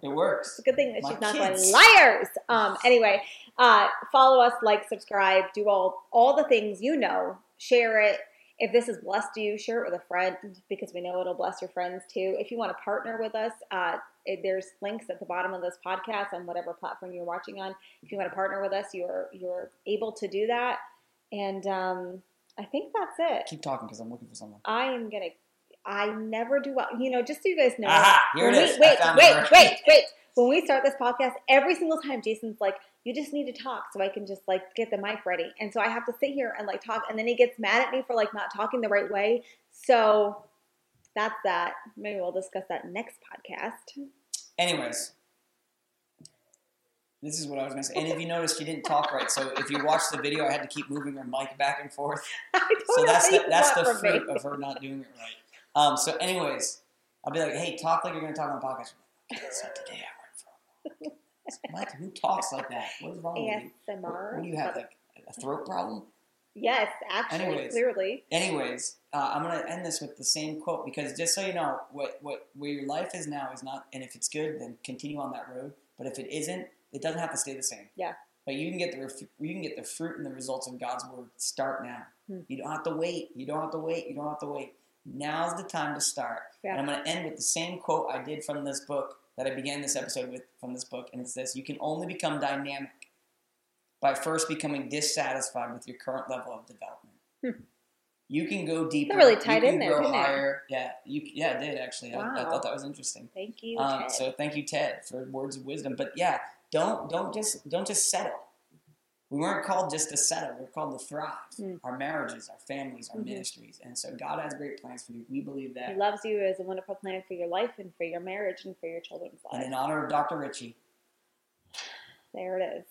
It works. It's a good thing that My she's not kids. going liars. Um, anyway, uh, follow us, like, subscribe, do all all the things you know. Share it. If this has blessed you, share it with a friend because we know it'll bless your friends too. If you want to partner with us, uh, it- there's links at the bottom of this podcast on whatever platform you're watching on. If you want to partner with us, you're you're able to do that. And um, I think that's it. Keep talking because I'm looking for someone. I am gonna. I never do well. You know, just so you guys know. Aha, here it we- is. Wait, wait, it. wait, wait. When we start this podcast, every single time Jason's like, "You just need to talk," so I can just like get the mic ready, and so I have to sit here and like talk, and then he gets mad at me for like not talking the right way. So that's that. Maybe we'll discuss that next podcast. Anyways, this is what I was going to say. And if you noticed, she didn't talk right. So if you watch the video, I had to keep moving her mic back and forth. *laughs* So that's what the, that's the from me. fruit of her not doing it right. Um, so, anyways, I'll be like, hey, talk like you're going to talk on the podcast. Okay, so today I went for a walk. Mike, who talks like that? What is wrong with you? ASMR. What do you have, like a throat problem? Yes, actually, Anyways. clearly. Anyways, uh, I'm gonna end this with the same quote because just so you know, what what where your life is now is not, and if it's good, then continue on that road. But if it isn't, it doesn't have to stay the same. Yeah. But you can get the ref- you can get the fruit and the results of God's word. Start now. Hmm. You don't have to wait. You don't have to wait. You don't have to wait. Now's the time to start. Yeah. And I'm gonna end with the same quote I did from this book that I began this episode with from this book, and it's this: You can only become dynamic by first becoming dissatisfied with your current level of development. Hmm. You can go deeper. really you tied in there, grow didn't it? higher. Yeah, you. Yeah, it did actually. I, I thought that was interesting. Thank you. Um, so thank you, Ted, for words of wisdom. But yeah, don't don't just don't just settle. We weren't called just to settle. We're called to thrive. Mm. Our marriages, our families, our Mhm. ministries, and so God has great plans for you. We believe that He loves you as a wonderful plan for your life and for your marriage and for your children's life. And in honor of Dr. Ritchie, There it is.